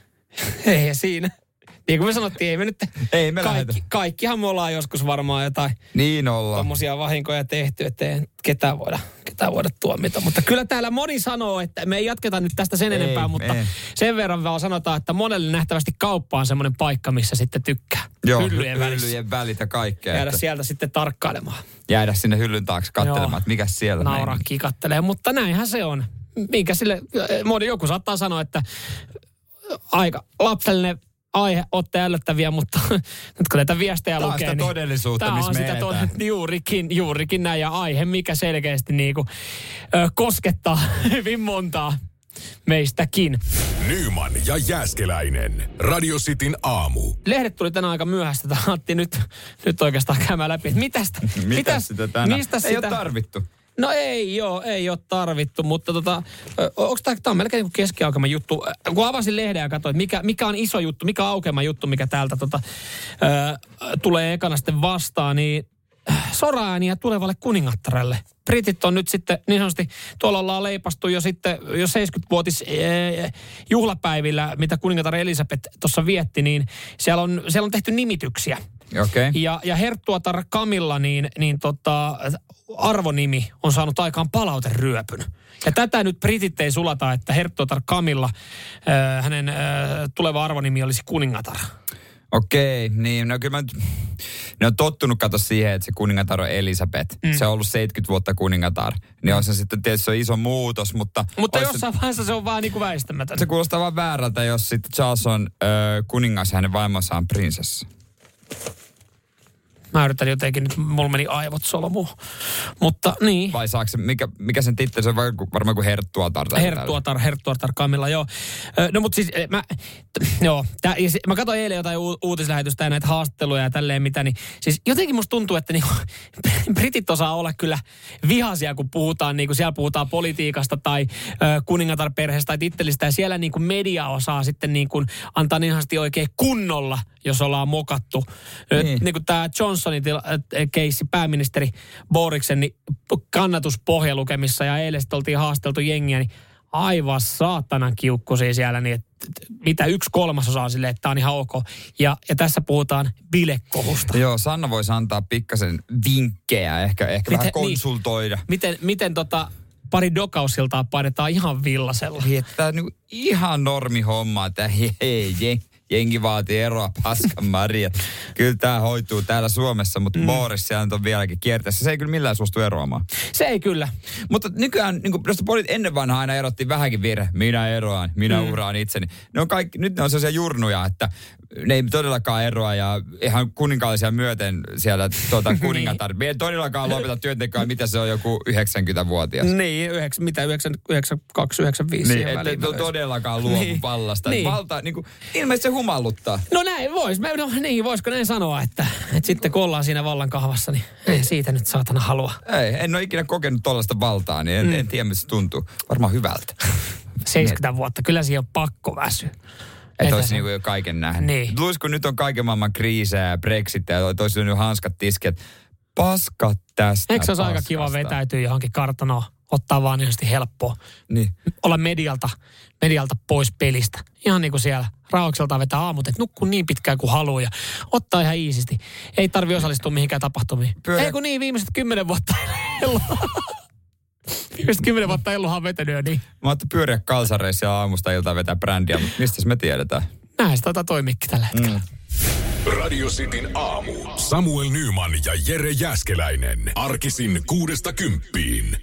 ei siinä. Niin kuin me sanottiin, ei me nyt... Ei me kaikki, lähetä. Kaikkihan me ollaan joskus varmaan jotain Niin ollaan. tommosia vahinkoja tehty, ettei ketään voida, ketään voida tuomita. Mutta kyllä täällä moni sanoo, että me ei jatketa nyt tästä sen Ei, enempää, mutta ei. sen verran vaan sanotaan, että monelle nähtävästi kauppa on semmoinen paikka, missä sitten tykkää. Joo, hyllyjen välissä. hyllyjen välit ja kaikkea. Jäädä että sieltä sitten tarkkailemaan. jäädä sinne hyllyn taakse katselemaan, että mikä siellä Nauraa kikattelee, mutta näinhän se on. Minkä sille, moni joku saattaa sanoa, että aika lapsellinen aihe, olette ällöttäviä, mutta nyt kun näitä viestejä Tää on lukee, sitä niin todellisuutta, tää missä on me sitä eletään. juurikin, juurikin näin ja aihe, mikä selkeästi niinku, ö, koskettaa hyvin montaa meistäkin. Nyman ja Jääskeläinen. Radio Cityn aamu. Lehdet tuli tänään aika myöhäistä, että Antti nyt, nyt oikeastaan käymään läpi, että mitäs, Mitä sitä tänään? mistä Ei sitä, ole tarvittu. No ei joo, ei ole tarvittu, mutta tota, onko tämä, tämä on melkein niin keskiaukema juttu. Kun avasin lehden ja katsoin, mikä, mikä on iso juttu, mikä on aukema juttu, mikä täältä tota, ö, tulee ekana sitten vastaan, niin soraääniä tulevalle kuningattarelle. Britit on nyt sitten niin sanotusti, tuolla ollaan leipastu jo sitten jo 70-vuotis ee, juhlapäivillä, mitä kuningatar Elisabeth tuossa vietti, niin siellä on, siellä on tehty nimityksiä. Okay. Ja, ja Herttuatar Kamilla, niin, niin tota, arvonimi on saanut aikaan palauteryöpyn. Ja tätä nyt britit ei sulata, että Herttuatar Kamilla, äh, hänen äh, tuleva arvonimi olisi kuningatar. Okei, niin no kyllä mä nyt, ne on tottunut kato siihen, että se kuningatar on Elisabeth. Mm. Se on ollut 70 vuotta kuningatar. Niin on se sitten tietysti se on iso muutos, mutta... Mutta jossain vaiheessa se on vaan niin kuin väistämätön. Se, se kuulostaa vaan väärältä, jos sitten Charles on ö, kuningas ja hänen vaimonsa on prinsessa. Mä yritän jotenkin nyt, mulla meni aivot solmuun. Mutta niin. Vai saako se, mikä, mikä sen titteli, se on varmaan kuin- Herttuatar. Herttuatar, Herttuatar Kamilla, joo. No mutta siis eh, mä, joo, tää, ja se, mä katsoin eilen jotain u- uutislähetystä ja näitä haastatteluja ja tälleen mitä, niin siis jotenkin musta tuntuu, että niinku, britit osaa olla kyllä vihaisia, kun puhutaan, niinku siellä puhutaan politiikasta tai ö, kuningatarperheestä tai tittelistä ja siellä niinku media osaa sitten niinku antaa niin oikein kunnolla, jos ollaan mokattu. Niin. Niin kuin tämä Johnsonin tila, äh, keissi, pääministeri Boriksen niin kannatuspohjalukemissa ja eilen sitten oltiin haasteltu jengiä, niin aivan saatanan kiukkusia siellä, niin että mitä yksi kolmasosa on silleen, että tämä on ihan ok. Ja, ja tässä puhutaan bilekohusta. Joo, Sanna voisi antaa pikkasen vinkkejä, ehkä, ehkä Miten- vähän niin. konsultoida. Miten, miten tota, pari dokausiltaa painetaan ihan villasella. Niin, tämä on niinku ihan normi homma, että hei, hei jengi vaatii eroa paskan Maria. Kyllä tämä hoituu täällä Suomessa, mutta mm. Boris siellä nyt on vieläkin kierteessä. Se ei kyllä millään suostu eroamaan. Se ei kyllä. Mutta nykyään, niin kuin poliit ennen vanhaa aina erottiin vähänkin virhe. Minä eroan, minä mm. uraan itseni. Ne on kaikki, nyt ne on sellaisia jurnuja, että ne ei todellakaan eroa ja ihan kuninkaallisia myöten siellä tuota, kuningatar. Me ei todellakaan lopeta työntekoa, mitä se on joku 90-vuotias. Niin, yhdeksän, mitä, 92, 95 Niin, ettei to, todellakaan luovu Niin. vallasta. Niin. Niin. Valta, niin kuin, ilmeisesti se humalluttaa. No näin vois. Mä, no, niin, voisiko näin sanoa, että, että sitten kun ollaan siinä vallan kahvassa, niin ei siitä nyt saatana halua. Ei, en ole ikinä kokenut tollaista valtaa, niin en, mm. en tiedä, missä se tuntuu. Varmaan hyvältä. 70 vuotta, kyllä siihen on pakko väsyä. Että olisi niinku jo kaiken nähnyt. Niin. Luis, kun nyt on kaiken maailman kriisejä ja Brexit ja toisi nyt hanskat tiskit. Paskat tästä Eikö se olisi aika kiva vetäytyä johonkin kartanoon, ottaa vaan niin helppoa, Niin. olla medialta, medialta pois pelistä. Ihan niin kuin siellä rauhakselta vetää aamut, että nukkuu niin pitkään kuin haluaa ja ottaa ihan iisisti. Ei tarvi osallistua mihinkään tapahtumiin. Pyörä- Ei kun niin, viimeiset kymmenen vuotta. Viimeiset kymmenen vuotta Elluhan on vetänyt jo niin. Mä ajattelin pyöriä kalsareissa ja aamusta iltaa vetää brändiä, mutta mistä me tiedetään? Näin se taitaa toimikki tällä hetkellä. Mm. Radio Cityn aamu. Samuel Nyman ja Jere Jäskeläinen. Arkisin kuudesta kymppiin.